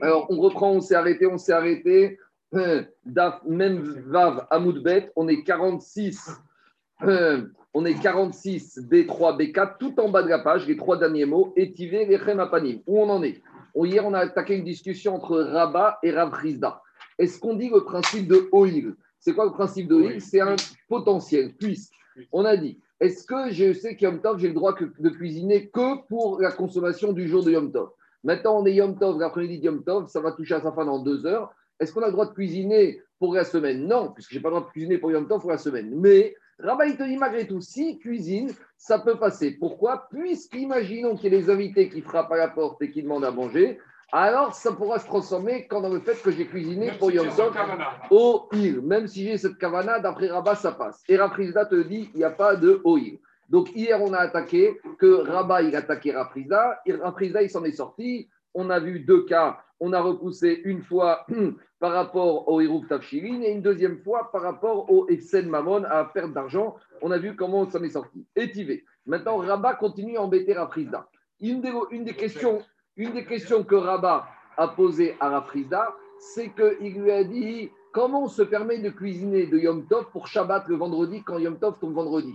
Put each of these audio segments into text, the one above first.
Alors, on reprend, on s'est arrêté, on s'est arrêté. Euh, Daf, même Vav, Amoudbet, on est 46. euh, on est 46, B3, B4, tout en bas de la page, les trois derniers mots, Etivé, Lechem, Apanim. Où on en est? Hier, on a attaqué une discussion entre Rabat et Rav Rizda. Est-ce qu'on dit le principe de Oil C'est quoi le principe de Oil C'est un potentiel, puisque on a dit, est-ce que je sais qu'Yom Tov, j'ai le droit que- de cuisiner que pour la consommation du jour de Yom Tov? Maintenant, on est Yom Tov, l'après-midi de Yom Tov, ça va toucher à sa fin dans deux heures. Est-ce qu'on a le droit de cuisiner pour la semaine? Non, puisque je n'ai pas le droit de cuisiner pour Yom Tov pour la semaine. Mais Rabat, il te dit malgré tout, si cuisine, ça peut passer. Pourquoi? Puisqu'imaginons qu'il y ait des invités qui frappent à la porte et qui demandent à manger, alors ça pourra se transformer quand dans le fait que j'ai cuisiné pour Yom Tov au il. Même si j'ai cette kavana, d'après Rabat, ça passe. Et Raprizda te dit, il n'y a pas de oil. Donc hier, on a attaqué que Rabat, il a attaqué Raprizda. Et Raprizda, il s'en est sorti. On a vu deux cas. On a repoussé une fois par rapport au Hirouk Tafshirin et une deuxième fois par rapport au Essen Mamon à perte d'argent. On a vu comment on s'en est sorti. Étivé. Maintenant, Rabat continue à embêter Raprizda. Une des, questions, que Rabat a posées à Raprizda, c'est qu'il lui a dit comment on se permet de cuisiner de Yom Tov pour Shabbat le vendredi quand Yom Tov tombe vendredi?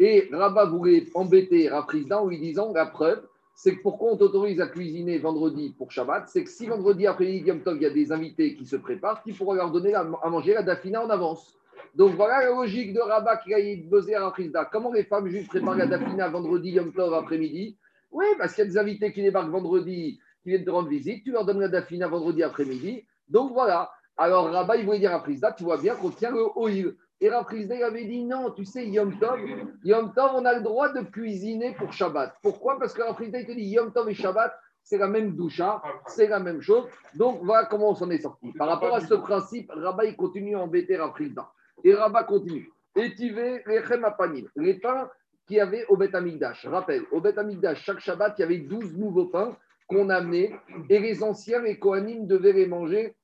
Et Rabat voulait embêter Raprizda en lui disant la preuve, c'est que pourquoi on t'autorise à cuisiner vendredi pour Shabbat, c'est que si vendredi après-midi il y a des invités qui se préparent, tu pourras leur donner à manger la dafina en avance. Donc voilà la logique de Rabat qui a posé à Raprizda. Comment les femmes juives préparent la dafina vendredi Yom Tov après-midi? Oui, parce qu'il y a des invités qui débarquent vendredi, qui viennent te rendre visite, tu leur donnes la dafina vendredi après-midi. Donc voilà. Alors Rabat, il voulait dire à tu vois bien qu'on tient le oil. Et il avait dit non, tu sais, Yom Tov, Yom Tov, on a le droit de cuisiner pour Shabbat. Pourquoi? Parce que il te dit Yom Tov et Shabbat, c'est la même doucha, c'est la même chose. Donc voilà comment on s'en est sorti. Par rapport à ce principe, Rabat, il continue à embêter Raprizda. Et Rabat continue. Étivé, Lechem Apanim, les pains qu'il y avait au Beth Amikdash. Rappel, au Beth Amikdash, chaque Shabbat, il y avait 12 nouveaux pains qu'on amenait et les anciens, les Kohanim, devaient les manger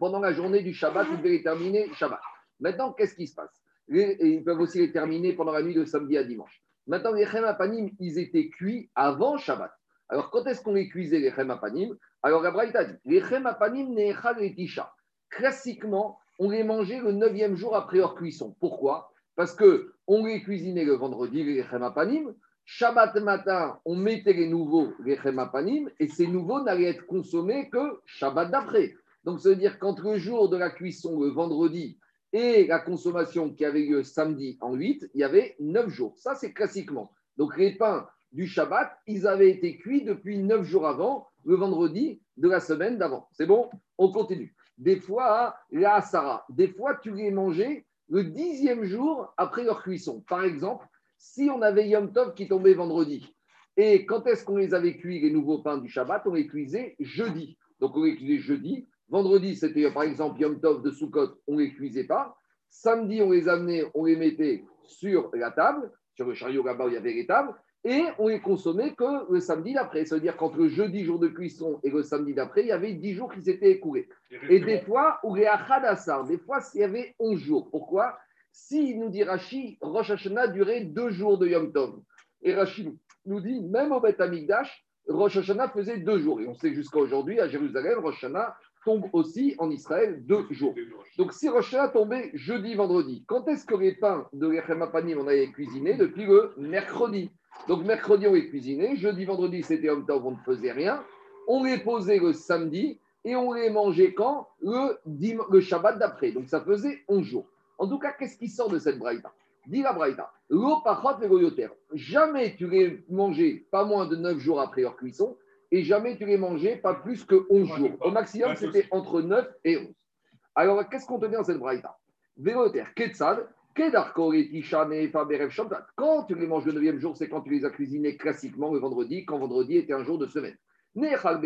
pendant la journée du Shabbat, ils devaient les terminer Shabbat. Maintenant, qu'est-ce qui se passe Ils peuvent aussi les terminer pendant la nuit de samedi à dimanche. Maintenant, les Apanim, ils étaient cuits avant Shabbat. Alors, quand est-ce qu'on les cuisait, les Apanim Alors, Abraït a dit les Apanim Nechal et. Classiquement, on les mangeait le neuvième jour après leur cuisson. Pourquoi? Parce que on les cuisinait le vendredi, les Chem Apanim. Shabbat matin, on mettait les nouveaux, les et ces nouveaux n'allaient être consommés que Shabbat d'après. Donc, ça veut dire qu'entre le jour de la cuisson, le vendredi, et la consommation qui avait lieu samedi en 8, il y avait 9 jours. Ça, c'est classiquement. Donc, les pains du Shabbat, ils avaient été cuits depuis 9 jours avant, le vendredi de la semaine d'avant. C'est bon? On continue. Des fois, la Sarah, des fois, tu les mangeais le dixième jour après leur cuisson. Par exemple, si on avait Yom Tov qui tombait vendredi, et quand est-ce qu'on les avait cuits, les nouveaux pains du Shabbat? On les cuisait jeudi. Donc, on les cuisait jeudi. Vendredi, c'était par exemple Yom Tov de Sukkot, on ne les cuisait pas. Samedi, on les amenait, on les mettait sur la table. Sur le chariot là-bas, il y avait les tables. Et on les consommait que le samedi d'après. C'est-à-dire qu'entre le jeudi, jour de cuisson, et le samedi d'après, il y avait 10 jours qui s'étaient écoulés. Et des fois, ou les Achadassar, des fois, il y avait 11 jours. Pourquoi? Si, nous dit Rashi, Rosh Hashanah durait deux jours de Yom Tov. Et Rashi nous dit, même au Beth Amikdash, Rosh Hashanah faisait deux jours. Et on sait jusqu'à aujourd'hui, à Jérusalem, Rosh Hashanah tombe aussi en Israël deux jours. Donc, si Rosh Hashanah tombait jeudi, vendredi, quand est-ce que les pains de Lechem Apanim, on avait cuisiné Depuis le mercredi? Donc, mercredi, on les cuisinait. Jeudi, vendredi, c'était Tov, on ne faisait rien. On les posait le samedi et on les mangeait quand? Le, le Shabbat d'après. Donc, ça faisait 11 jours. En tout cas, qu'est-ce qui sort de cette braïta? Dit la braïta, l'eau et Jamais tu les mangeais pas moins de 9 jours après leur cuisson et jamais tu les mangeais pas plus que 11 jours. Au maximum, c'était entre 9 et 11. Alors, qu'est-ce qu'on te dit dans cette braïta? Véloter, Ketzad, Kedarko et Tisha Nefa Berev Shabbat. Quand tu les manges le 9 jour, c'est quand tu les as cuisinés classiquement le vendredi, quand vendredi était un jour de semaine.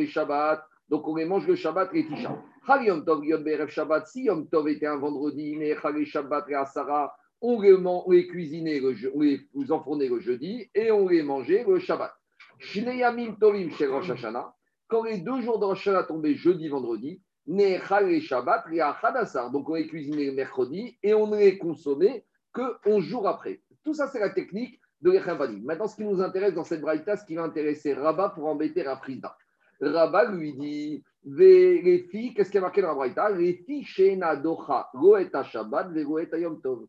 Shabbat, donc on les mange le Shabbat et Tisha. Chal Yom Tov Yom Berev Shabbat, si Yom Tov était un vendredi, Shabbat et Asara, on les, cuisinait, on les enfournait le jeudi et on les mangeait le Shabbat. Shnei Yamim Tovim chez Rosh Hashanah, quand les deux jours de Rosh Hashanah jeudi, vendredi, Nechal et Shabbat donc on les cuisinait le mercredi et on ne les consommait que 11 jours après. Tout ça, c'est la technique de l'Echem Vadim. Maintenant, ce qui nous intéresse dans cette braïta, ce qui va intéresser Rabat pour embêter Rafrizda. Rabat lui dit les filles, qu'est-ce qui a marqué dans la Braïta? Les filles chez Nadocha, Goeta Shabbat, Goeta Yom Tov.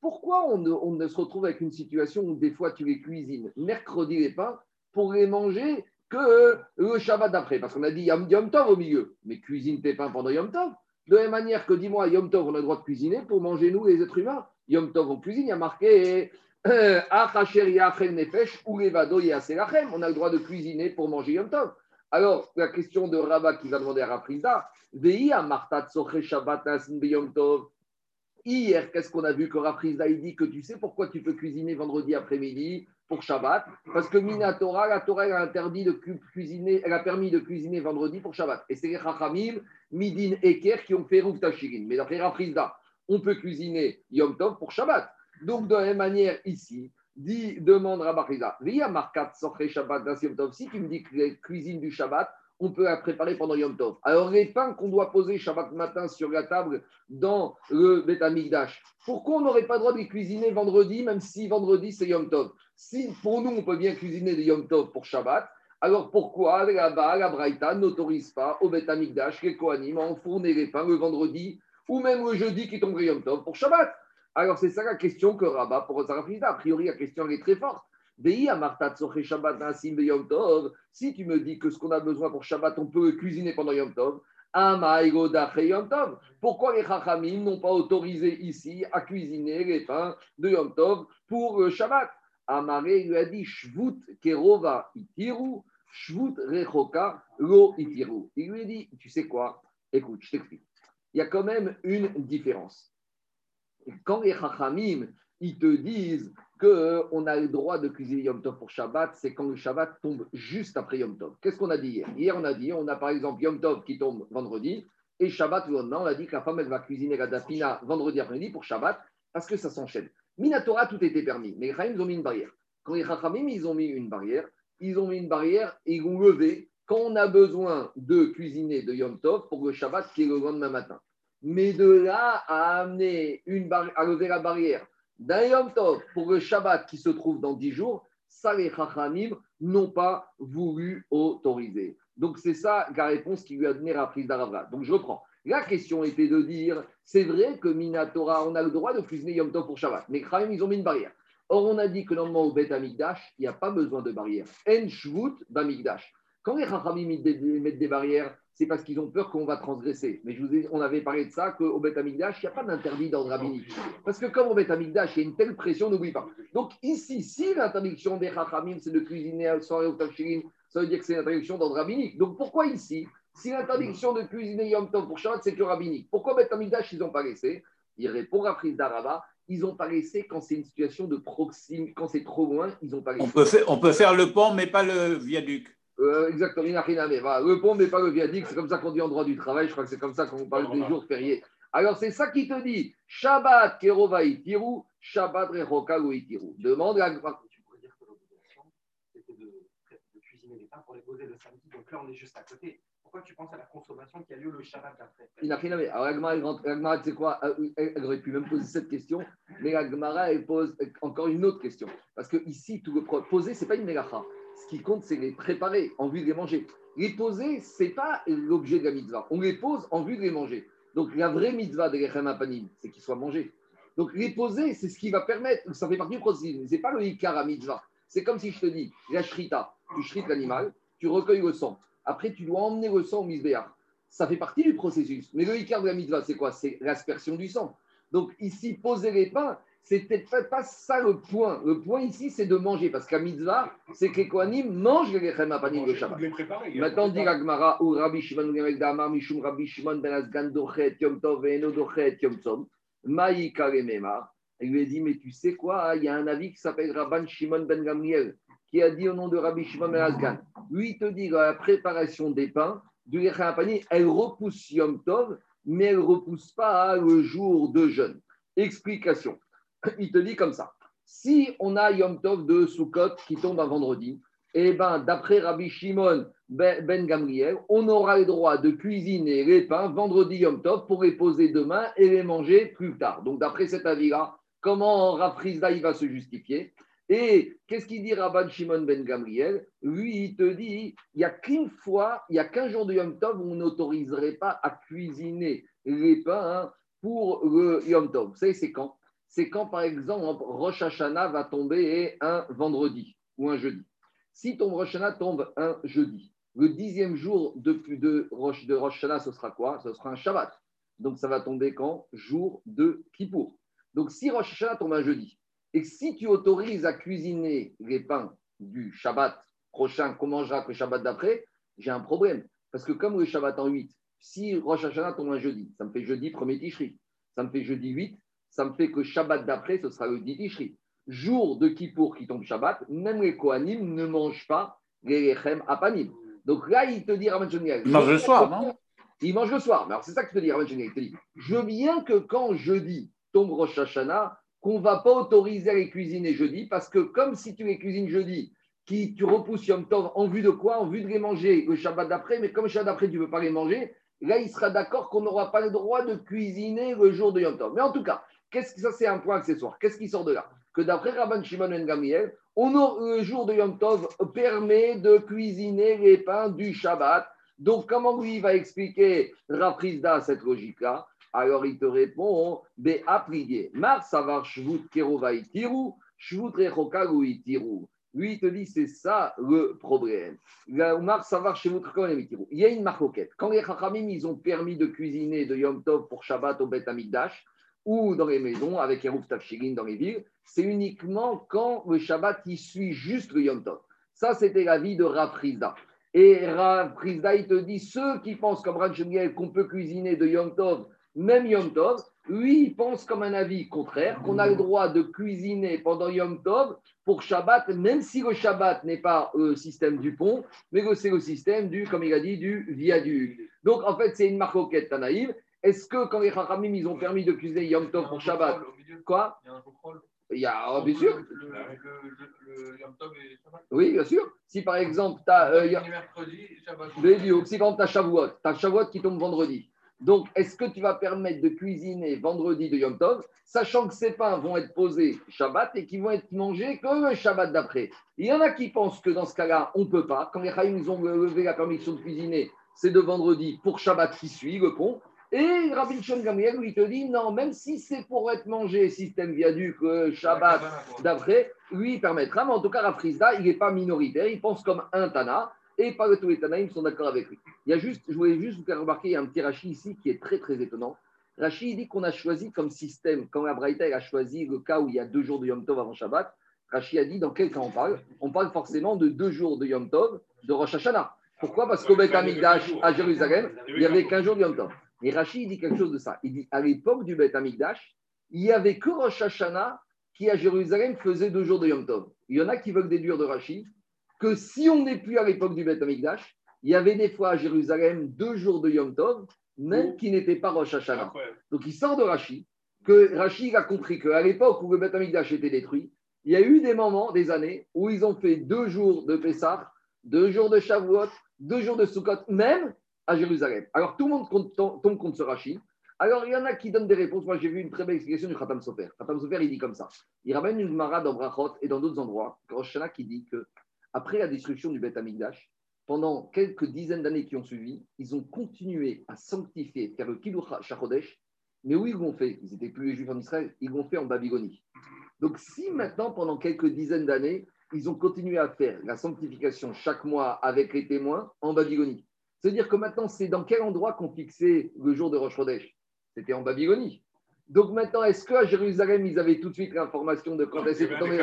Pourquoi on ne, se retrouve avec une situation où des fois tu les cuisines mercredi les pains pour les manger que le Shabbat d'après Parce qu'on a dit Yom, Tov au milieu, mais cuisine tes pains pendant Yom Tov. De la même manière que, dis-moi, Yom Tov, on a le droit de cuisiner pour manger nous, les êtres humains. Yom Tov, on cuisine, il y a marqué euh, on a le droit de cuisiner pour manger Yom Tov. Alors, la question de Rabat qui va demander à Rafrizda, Hier, qu'est-ce qu'on a vu que Rafrizda il dit que tu sais pourquoi tu peux cuisiner vendredi après-midi? Pour Shabbat Parce que Minatora, la Torah, elle a interdit de cuisiner, elle a permis de cuisiner vendredi pour Shabbat. Et c'est les Chachamim, Midin et Ker qui ont fait Rouf Tashirin. Mais d'après Rafrizda, on peut cuisiner Yom Tov pour Shabbat. Donc, de la même manière, ici, dit, demande Rabba Via Markat Shabbat Yom Tov. Si tu me dis que la cuisine du Shabbat, on peut la préparer pendant Yom Tov. Alors, les pains qu'on doit poser Shabbat matin sur la table dans le Beth Amikdash, pourquoi on n'aurait pas le droit de les cuisiner vendredi, même si vendredi c'est Yom Tov? Si pour nous, on peut bien cuisiner des Yom Tov pour Shabbat, alors pourquoi là-bas, la Braïta n'autorise pas au Beth Amikdash, les Kohanim, à enfourner les pains le vendredi ou même le jeudi qui tomberait Yom Tov pour Shabbat? Alors, c'est ça la question que Rabat pour Zarafrida. A priori, la question est très forte. Si tu me dis que ce qu'on a besoin pour Shabbat, on peut cuisiner pendant Yom Tov, pourquoi les Chachamim n'ont pas autorisé ici à cuisiner les pains de Yom Tov pour euh, Shabbat? Amaré lui a dit Shvut Kerova Itiru, Shvut Rechoka Lo Itiru. Il lui a dit Tu sais quoi? Écoute, je t'explique. Il y a quand même une différence. Quand les Chachamim, ils te disent qu'on a le droit de cuisiner Yom Tov pour Shabbat, c'est quand le Shabbat tombe juste après Yom Tov. Qu'est-ce qu'on a dit hier? Hier, on a dit, on a par exemple Yom Tov qui tombe vendredi, et Shabbat le lendemain, on a dit que la femme, elle va cuisiner la dapina vendredi après-midi pour Shabbat, parce que ça s'enchaîne. Minatora, tout était permis, mais les ils ont mis une barrière. Quand les Chachamim, ils ont mis une barrière, ils ont mis une barrière et ils ont levé quand on a besoin de cuisiner de Yom Tov pour le Shabbat qui est le lendemain matin. Mais de là à amener une à lever la barrière d'un Yom Tov pour le Shabbat qui se trouve dans dix jours, ça les Chachamim n'ont pas voulu autoriser. Donc c'est ça la réponse qui lui a donné la prise d'Aravra. Donc je reprends. La question était de dire, c'est vrai que Minatora, on a le droit de cuisiner Yom Tov pour Shabbat, mais Chachamim, ils ont mis une barrière. Or, on a dit que normalement au Bet Amigdash, il n'y a pas besoin de barrière. En Shvut Bamigdash. Quand les Chachamim mettent des barrières, c'est parce qu'ils ont peur qu'on va transgresser. Mais je vous ai, on avait parlé de ça, qu'au Beth Amigdash, il n'y a pas d'interdit d'ordre rabbinique. Parce que comme au Beth Amigdash, il y a une telle pression, n'oublie pas. Donc ici, si l'interdiction des Chachamim, c'est de cuisiner au soir au Tafshirin, ça veut dire que c'est une interdiction d'ordre rabbinique. Donc pourquoi ici, si l'interdiction de cuisiner Yom Tov pour Shabbat, c'est que rabbinique, pourquoi Beth Amigdash, ils n'ont pas laissé? Il répond à prise d'Araba, ils n'ont pas laissé quand c'est une situation de proximité, quand c'est trop loin, ils n'ont pas laissé. On peut, faire, on peut faire le pont, mais pas le viaduc. Euh, exactement, il Le pont, mais pas le viaduc, c'est comme ça qu'on dit en droit du travail, je crois que c'est comme ça qu'on parle des jours fériés. Alors, c'est ça qui te dit Shabbat Kerova Itiru, Shabbat Rechoka Itiru. Demande à. Tu pourrais dire que l'obligation, c'était de, de, cuisiner les pains pour les poser le samedi. Donc là, on est juste à côté. Pourquoi tu penses à la consommation qui a lieu le Shabbat d'après? Alors, Agmara, sais quoi euh, elle, aurait pu même poser cette question, mais Agmara, elle pose encore une autre question. Parce que ici, tout le poser, ce n'est pas une mégacha. Ce qui compte, c'est les préparer en vue de les manger. Les poser, ce n'est pas l'objet de la mitzvah. On les pose en vue de les manger. Donc la vraie mitzvah de l'Echem c'est qu'ils soient mangés. Donc les poser, c'est ce qui va permettre, ça fait partie du processus. Ce n'est pas le Ikara mitzvah. C'est comme si je te dis, la shrita, tu shrites l'animal, tu recueilles le sang. Après, tu dois emmener le sang au misbéach. Ça fait partie du processus. Mais le Ikar de la mitzvah, c'est quoi? C'est l'aspersion du sang. Donc ici, poser les pains, c'est peut-être pas ça le point. Le point ici, c'est de manger. Parce qu'à mitzvah, c'est que les Kohanim mangent les lechem apanim le Shabbat. Maintenant, dit l'Agmara, ou Rabbi Shimon Damar, Mishum Rabbi Shimon Ben Asgan Dochet, Yom Tov, Eno Dochet, Yom Tzom, Maï Karemema. Il lui a dit, mais tu sais quoi, il y a un avis qui s'appelle Rabban Shimon Ben Gamriel, qui a dit au nom de Rabbi Shimon Ben Asgan. Lui, il te dit la préparation des pains, du lechem apanim, elle repousse Yom Tov, mais elle ne repousse pas le jour de jeûne. Explication il te dit comme ça. Si on a Yom Tov de Sukkot qui tombe un vendredi, eh ben, d'après Rabbi Shimon Ben, ben Gamriel, on aura le droit de cuisiner les pains vendredi Yom Tov pour les poser demain et les manger plus tard. Donc, d'après cet avis-là, comment Rafrizda va se justifier? Et qu'est-ce qu'il dit Rabban Shimon Ben Gamriel? Lui, il te dit il n'y a qu'une fois, il n'y a qu'un jour de Yom Tov où on n'autoriserait pas à cuisiner les pains pour le Yom Tov. Vous savez, c'est quand? C'est quand, par exemple, Rosh Hashanah va tomber un vendredi ou un jeudi. Si ton Rosh Hashanah tombe un jeudi, le dixième jour de, de, Rosh, de Hashanah, ce sera quoi? Ce sera un Shabbat. Donc, ça va tomber quand? Jour de Kippour. Donc, si Rosh Hashanah tombe un jeudi, et si tu autorises à cuisiner les pains du Shabbat prochain qu'on mangera que le Shabbat d'après, j'ai un problème. Parce que comme le Shabbat en 8, si Rosh Hashanah tombe un jeudi, ça me fait jeudi premier Tishri. Ça me fait jeudi 8, ça me fait que Shabbat d'après, ce sera le 10 Tishri. Jour de Kippour qui tombe Shabbat, même les Kohanim ne mangent pas les Lechem à Panim. Donc là, il te dit, Raman Il mange le soir, non Il mange le soir. Mais alors, c'est ça que te dit, Raman Il te dit, je viens que quand jeudi tombe Rosh Hashanah, qu'on ne va pas autoriser à les cuisiner jeudi, parce que comme si tu les cuisines jeudi, qui, tu repousses Yom Tov en vue de quoi? En vue de les manger le Shabbat d'après, mais comme le Shabbat d'après, tu ne veux pas les manger, là, il sera d'accord qu'on n'aura pas le droit de cuisiner le jour de Yom Tov. Mais en tout cas, qu'est-ce que ça, c'est un point accessoire. Qu'est-ce qui sort de là Que d'après Rabban Shimon Ben Gamiel, on le jour de Yom Tov permet de cuisiner les pains du Shabbat. Donc, comment lui va expliquer Rafrizda cette logique-là alors il te répond, Be aplié. Mar savar shvut kerovai tiru, shvut rechokagu tiru. Lui, il te dit, c'est ça le problème. Mar savar shvut. Il y a une marcoquette. Quand les chachamim, ils ont permis de cuisiner de Yom Tov pour Shabbat au Bet Amikdash, ou dans les maisons, avec Erouf Tafshirin dans les villes, c'est uniquement quand le Shabbat, il suit juste le Yom Tov. Ça, c'était l'avis de Rav Et Rav il te dit, ceux qui pensent comme Rav qu'on peut cuisiner de Yom Tov même Yom Tov, lui, il pense comme un avis contraire, qu'on a le droit de cuisiner pendant Yom Tov pour Shabbat, même si le Shabbat n'est pas le système du pont, mais que c'est le système du, comme il a dit, du viaduc. Donc, en fait, c'est une marcoquette naïve. Est-ce que quand les Chachamim, ils ont permis de cuisiner Yom Tov pour Shabbat Quoi Il y a un contrôle il y a, oh, bien sûr. Le, le, Yom Tov et Shabbat. Oui, bien sûr. Si par exemple, tu as. Euh, mercredi, Shabbat. Si par exemple, tu as Shavuot, tu as Shavuot qui tombe vendredi. Donc, est-ce que tu vas permettre de cuisiner vendredi de Yom Tov, sachant que ces pains vont être posés Shabbat et qui vont être mangés que le Shabbat d'après? Il y en a qui pensent que dans ce cas-là, on ne peut pas. Quand les Chaïms ont levé la permission de cuisiner, c'est de vendredi pour Shabbat qui suit, le pont. Et Rabbi Shon Gamriel, lui, te dit non, même si c'est pour être mangé système viaduc, Shabbat d'après, lui, il permettra. Mais en tout cas, Rafrizda, il n'est pas minoritaire, il pense comme un Tana et pas tous les Tanaïm sont d'accord avec lui. Il y a juste, je voulais juste vous faire remarquer, il y a un petit Rashi ici qui est très très étonnant. Rashi dit qu'on a choisi comme système, quand la Braïta a choisi le cas où il y a deux jours de Yom Tov avant Shabbat, Rashi a dit dans quel cas on parle? On parle forcément de deux jours de Yom Tov de Rosh Hashanah. Pourquoi? Parce qu'au Beth Amikdash à Jérusalem, il n'y avait qu'un jour de Yom Tov. Et Rashi dit quelque chose de ça. Il dit à l'époque du Beth Amikdash, il n'y avait que Rosh Hashanah qui à Jérusalem faisait deux jours de Yom Tov. Il y en a qui veulent déduire de Rashi que si on n'est plus à l'époque du Beth Amikdash, il y avait des fois à Jérusalem deux jours de Yom Tov, même qui n'étaient pas Rosh Hashanah. Donc il sort de Rashi, que Rashi a compris qu'à l'époque où le Beth Amikdash était détruit, il y a eu des moments, des années, où ils ont fait deux jours de Pessah, deux jours de Shavuot, deux jours de Sukkot, même à Jérusalem. Alors tout le monde tombe contre ce Rashi. Alors, il y en a qui donnent des réponses. Moi, j'ai vu une très belle explication du Khatam Sofer. Khatam Sofer, il dit comme ça. Il ramène une Mara dans Brachot et dans d'autres endroits, Rosh Hashanah, qui dit que après la destruction du Beth Amikdash, pendant quelques dizaines d'années qui ont suivi, ils ont continué à sanctifier, faire le Kiddush Shachodesh, mais où ils l'ont fait? Ils n'étaient plus les Juifs en Israël, ils l'ont fait en Babylonie. Donc si maintenant, pendant quelques dizaines d'années, ils ont continué à faire la sanctification chaque mois avec les témoins en Babylonie, c'est-à-dire que maintenant, c'est dans quel endroit qu'on fixait le jour de Rosh C'était en Babylonie. Donc maintenant, est-ce qu'à Jérusalem, ils avaient tout de suite l'information de quand est-ce que tombé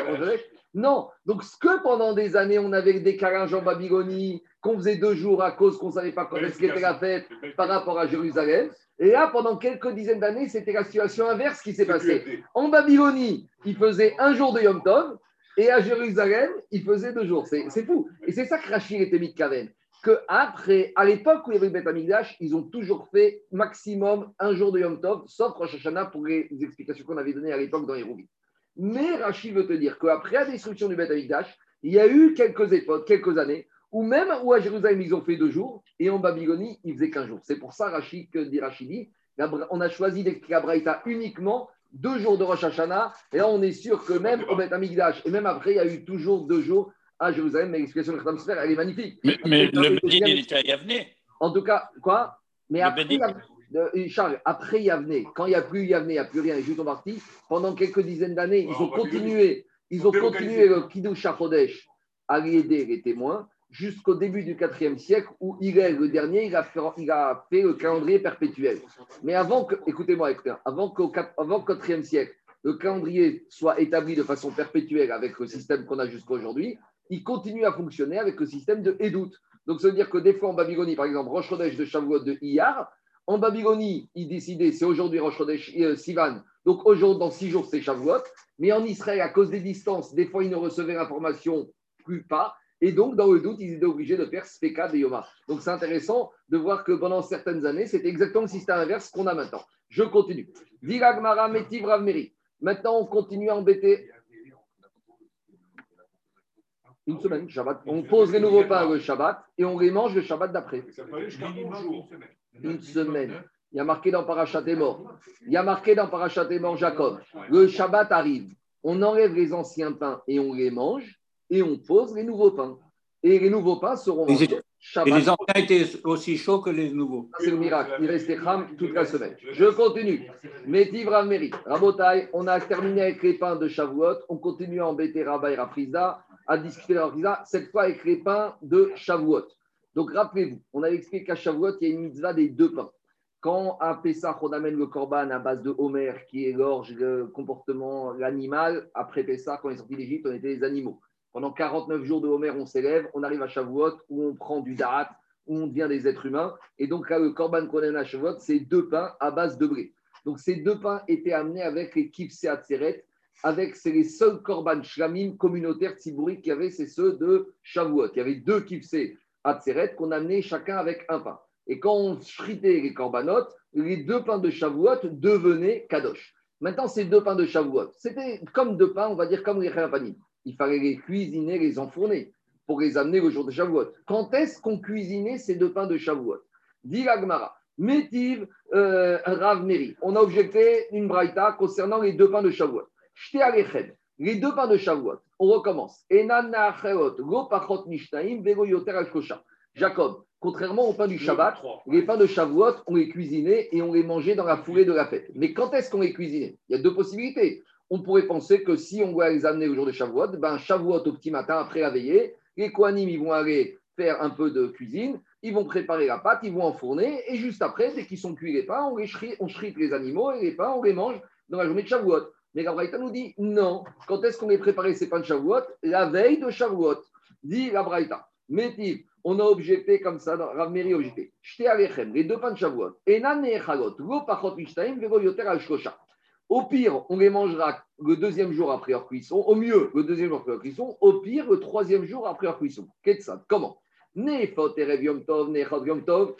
Non. Donc ce que pendant des années, on avait des caringes en Babylonie, qu'on faisait deux jours à cause qu'on ne savait pas quand est-ce qu'était la fête par rapport à Jérusalem. Et là, pendant quelques dizaines d'années, c'était la situation inverse qui s'est passée. En Babylonie, ils faisaient un jour de Yom Tov, et à Jérusalem, ils faisaient deux jours. C'est fou. Et c'est ça que Rachid était mis de Kaven qu'après, à l'époque où il y avait le Beth ils ont toujours fait maximum un jour de Yom Tov, sauf Rosh Hashanah pour les explications qu'on avait données à l'époque dans les. Mais Rachid veut te dire qu'après la destruction du Beth il y a eu quelques époques, quelques années, où même où à Jérusalem, ils ont fait deux jours, et en Babylonie, ils faisaient qu'un jour. C'est pour ça, Rachid, que dit Rachid, on a choisi d'expliquer Braïta uniquement deux jours de Rosh Hashanah, et là on est sûr que même au Beth et même après, il y a eu toujours deux jours à Jérusalem, mais l'explication de Khatam elle est magnifique. Mais, mais le Bédine, il était à Yavne. En tout cas, quoi? Mais Le après, Bédine. de- Charles, après Yavne, quand il n'y a plus Yavne, il n'y a plus rien, les Juifs sont partis, pendant quelques dizaines d'années, ils ont on va continué, ils ont continué le Kiddush HaChodesh à y aider les témoins jusqu'au début du IVe siècle où Hillel, le dernier, il a fait, il a fait le calendrier perpétuel. Mais avant que, écoutez-moi, écoutez, avant qu'au avant qu'au IVe siècle, le calendrier soit établi de façon perpétuelle avec le système qu'on a jusqu'à aujourd'hui, il continue à fonctionner avec le système de Edout. Donc, ça veut dire que des fois en Babylonie, par exemple, Rosh de Shavuot de Iyar, en Babylonie, ils décidaient, c'est aujourd'hui Rosh euh, Sivan, donc aujourd'hui, dans six jours, c'est Shavuot. Mais en Israël, à cause des distances, des fois, ils ne recevaient l'information plus pas. Et donc, dans le doute, ils étaient obligés de faire Speka de Yoma. Donc, c'est intéressant de voir que pendant certaines années, c'était exactement le système inverse qu'on a maintenant. Je continue. Maintenant, on continue à embêter. Une semaine, Shabbat. On pose les nouveaux pains le Shabbat et on les mange le Shabbat d'après. Ça peut aller jusqu'à 11 jours. Une semaine. Il y a marqué dans Parachat est mort. Il y a marqué dans Parachat est mort Jacob. Le Shabbat arrive. On enlève les anciens pains et on les mange et on pose les nouveaux pains. Et les nouveaux pains seront Et mangés Et Shabbat. les anciens étaient aussi chauds que les nouveaux. C'est le miracle. Il restait Kham toute la semaine. Je continue. Métiv Rav-Meri. Rabotai, on a terminé avec les pains de Shavuot. On continue à embêter Rabba et Rafrizda, à discuter de Rafrizda, cette fois avec les pains de Shavuot. Donc rappelez-vous, on avait expliqué qu'à Shavuot, il y a une mitzvah des deux pains. Quand à Pessah, on amène le korban à base de Homer, qui égorge le comportement, l'animal, après Pessah, quand on est sorti d'Égypte, on était des animaux. Pendant 49 jours de Homer, on s'élève, on arrive à Shavuot, où on prend du da'at, où on devient des êtres humains. Et donc là, le korban qu'on a à Shavuot, c'est deux pains à base de blé. Donc ces deux pains étaient amenés avec les kipsé Atzeret, avec c'est les seuls korban shlamim communautaires tzibouriques qu'il y avait, c'est ceux de Shavuot. Il y avait deux kipsé Atzeret qu'on amenait chacun avec un pain. Et quand on shritait les korbanot, les deux pains de Shavuot devenaient kadosh. Maintenant, ces deux pains de Shavuot, c'était comme deux pains, on va dire comme les panim. Il fallait les cuisiner, les enfourner pour les amener le jour de Shavuot. Quand est-ce qu'on cuisinait ces deux pains de Shavuot? Dit l'Agmara, Métiv euh. On a objecté une braïta concernant les deux pains de Shavuot. Les deux pains de Shavuot. On recommence. Enan na'acheot, lo pachot nishtaim, vego yoter al kosha. Jacob, contrairement au pain du Shabbat, les pains de Shavuot, on les cuisinait et on les mangeait dans la foulée de la fête. Mais quand est-ce qu'on les cuisinait? Il y a deux possibilités. On pourrait penser que si on doit les amener au jour de Shavuot, ben Shavuot au petit matin après la veillée, les Kohanim, ils vont aller faire un peu de cuisine, ils vont préparer la pâte, ils vont enfourner, et juste après, dès qu'ils sont cuits les pains, on, les on les animaux et les pains, on les mange dans la journée de Shavuot. Mais la Braïta nous dit non. Quand est-ce qu'on les préparait ces pains de Shavuot? La veille de Shavuot. Dit la Braïta. Métiv, on a objecté comme ça, dans Rav Meri a objecté. Les deux pains de Shavuot. Mishtaim, vego yoter al. Au pire, on les mangera le deuxième jour après leur cuisson. Au mieux, le deuxième jour après leur cuisson. Au pire, le troisième jour après leur cuisson. Qu'est-ce Comment? Nefot erev yom tov, nechot yom tov.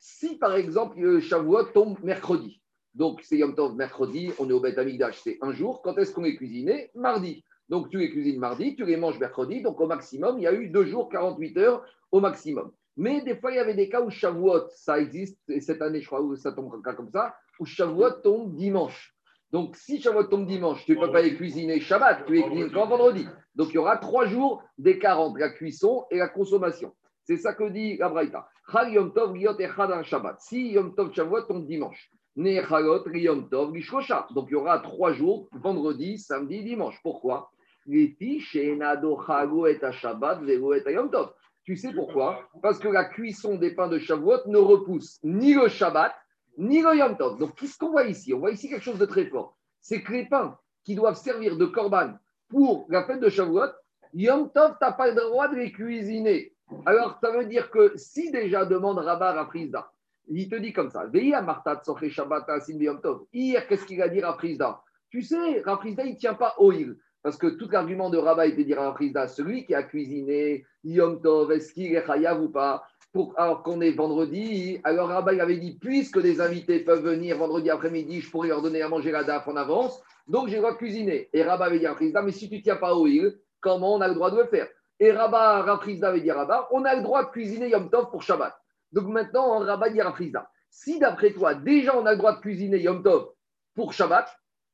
Si par exemple, le Shavuot tombe mercredi, donc c'est yom tov mercredi, on est au Beth Amikdash, c'est un jour. Quand est-ce qu'on les cuisiné? Mardi. Donc tu les cuisines mardi, tu les manges mercredi. Donc au maximum, il y a eu deux jours, 48 heures au maximum. Mais des fois, il y avait des cas où Shavuot, ça existe, et cette année, je crois, où ça tombe un cas comme ça, où Shavuot tombe dimanche. Donc, si Shavuot tombe dimanche, tu ne peux pas les cuisiner Shabbat, tu les cuisines quand vendredi. Donc, il y aura trois jours d'écart entre la cuisson et la consommation. C'est ça que dit la Braïta. Yom Tov Shabbat. Si Yom Tov Shavuot tombe dimanche, Donc, il y aura trois jours, vendredi, samedi, dimanche. Pourquoi? Tu sais pourquoi? Parce que la cuisson des pains de Shavuot ne repousse ni le Shabbat, ni le Yom Tov. Donc, qu'est-ce qu'on voit ici? On voit ici quelque chose de très fort. C'est que les pains qui doivent servir de korban pour la fête de Shavuot, Yom Tov, tu n'as pas le droit de les cuisiner. Alors, ça veut dire que si déjà demande Rabat à Frisda, il te dit comme ça. Hier, qu'est-ce qu'il a dit à Frisda Tu sais, Rafrizda, il ne tient pas au il. Parce que tout l'argument de Rabat était de dire à Rafrizda, celui qui a cuisiné Yom Tov, est-ce qu'il est chayav ou pas? Alors qu'on est vendredi, alors Rabat il avait dit, puisque des invités peuvent venir vendredi après-midi, je pourrais leur donner à manger la daf en avance, donc j'ai le droit de cuisiner. Et Rabat avait dit à Frisda, mais si tu ne tiens pas au il, comment on a le droit de le faire? Et Rabat, Rafrizda avait dit à on a le droit de cuisiner Yom Tov pour Shabbat. Donc maintenant, Rabat dit à Rafrizda, si d'après toi, déjà on a le droit de cuisiner Yom Tov pour Shabbat,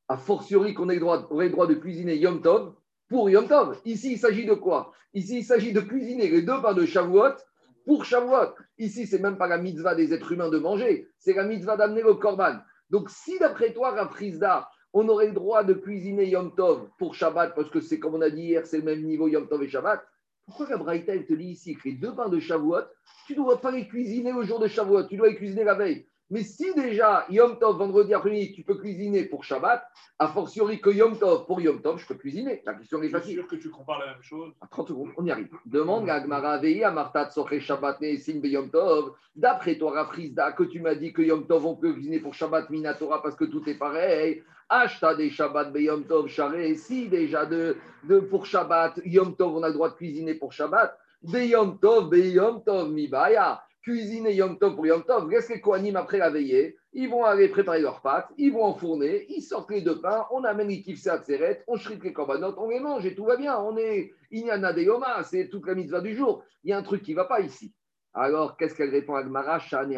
a fortiori qu'on droit, aurait le droit de cuisiner Yom Tov pour Yom Tov. Ici, il s'agit de quoi? Ici, il s'agit de cuisiner les deux pains de Shavuot pour Shavuot. Ici, c'est même pas la mitzvah des êtres humains de manger, c'est la mitzvah d'amener le korban. Donc, si d'après toi, Rafrizda, on aurait le droit de cuisiner Yom Tov pour Shabbat, parce que c'est comme on a dit hier, c'est le même niveau Yom Tov et Shabbat, pourquoi la Braïta, te dit ici que deux pains de Shavuot, tu ne dois pas les cuisiner le jour de Shavuot, tu dois les cuisiner la veille mais si déjà Yom Tov, vendredi après-midi, tu peux cuisiner pour Shabbat, a fortiori que Yom Tov, pour Yom Tov, je peux cuisiner. La question est facile. sûr que tu compares la même chose. À 30 secondes, on y arrive. Demande à Agmara à Soche Shabbat Nesim Yom Tov. D'après toi, Rafrizda, que tu m'as dit que Yom Tov, on peut cuisiner pour Shabbat Minatora parce que tout est pareil. Acheta des Shabbat Yom Tov Charé. Si déjà de, de, pour Shabbat, Yom Tov, on a le droit de cuisiner pour Shabbat. Yom Tov, Yom Tov, Mibaya cuisiner Yom Tov pour Yom Tov, qu'est-ce que les Kohanim après la veillée Ils vont aller préparer leurs pâtes, ils vont enfourner, ils sortent les deux pains, on amène les kifsé à on shrite les corbanotes, on les mange et tout va bien. On est Inyana de Yoma, c'est toute la mitzvah du jour. Il y a un truc qui ne va pas ici. Alors, qu'est-ce qu'elle répond à Gmara Shane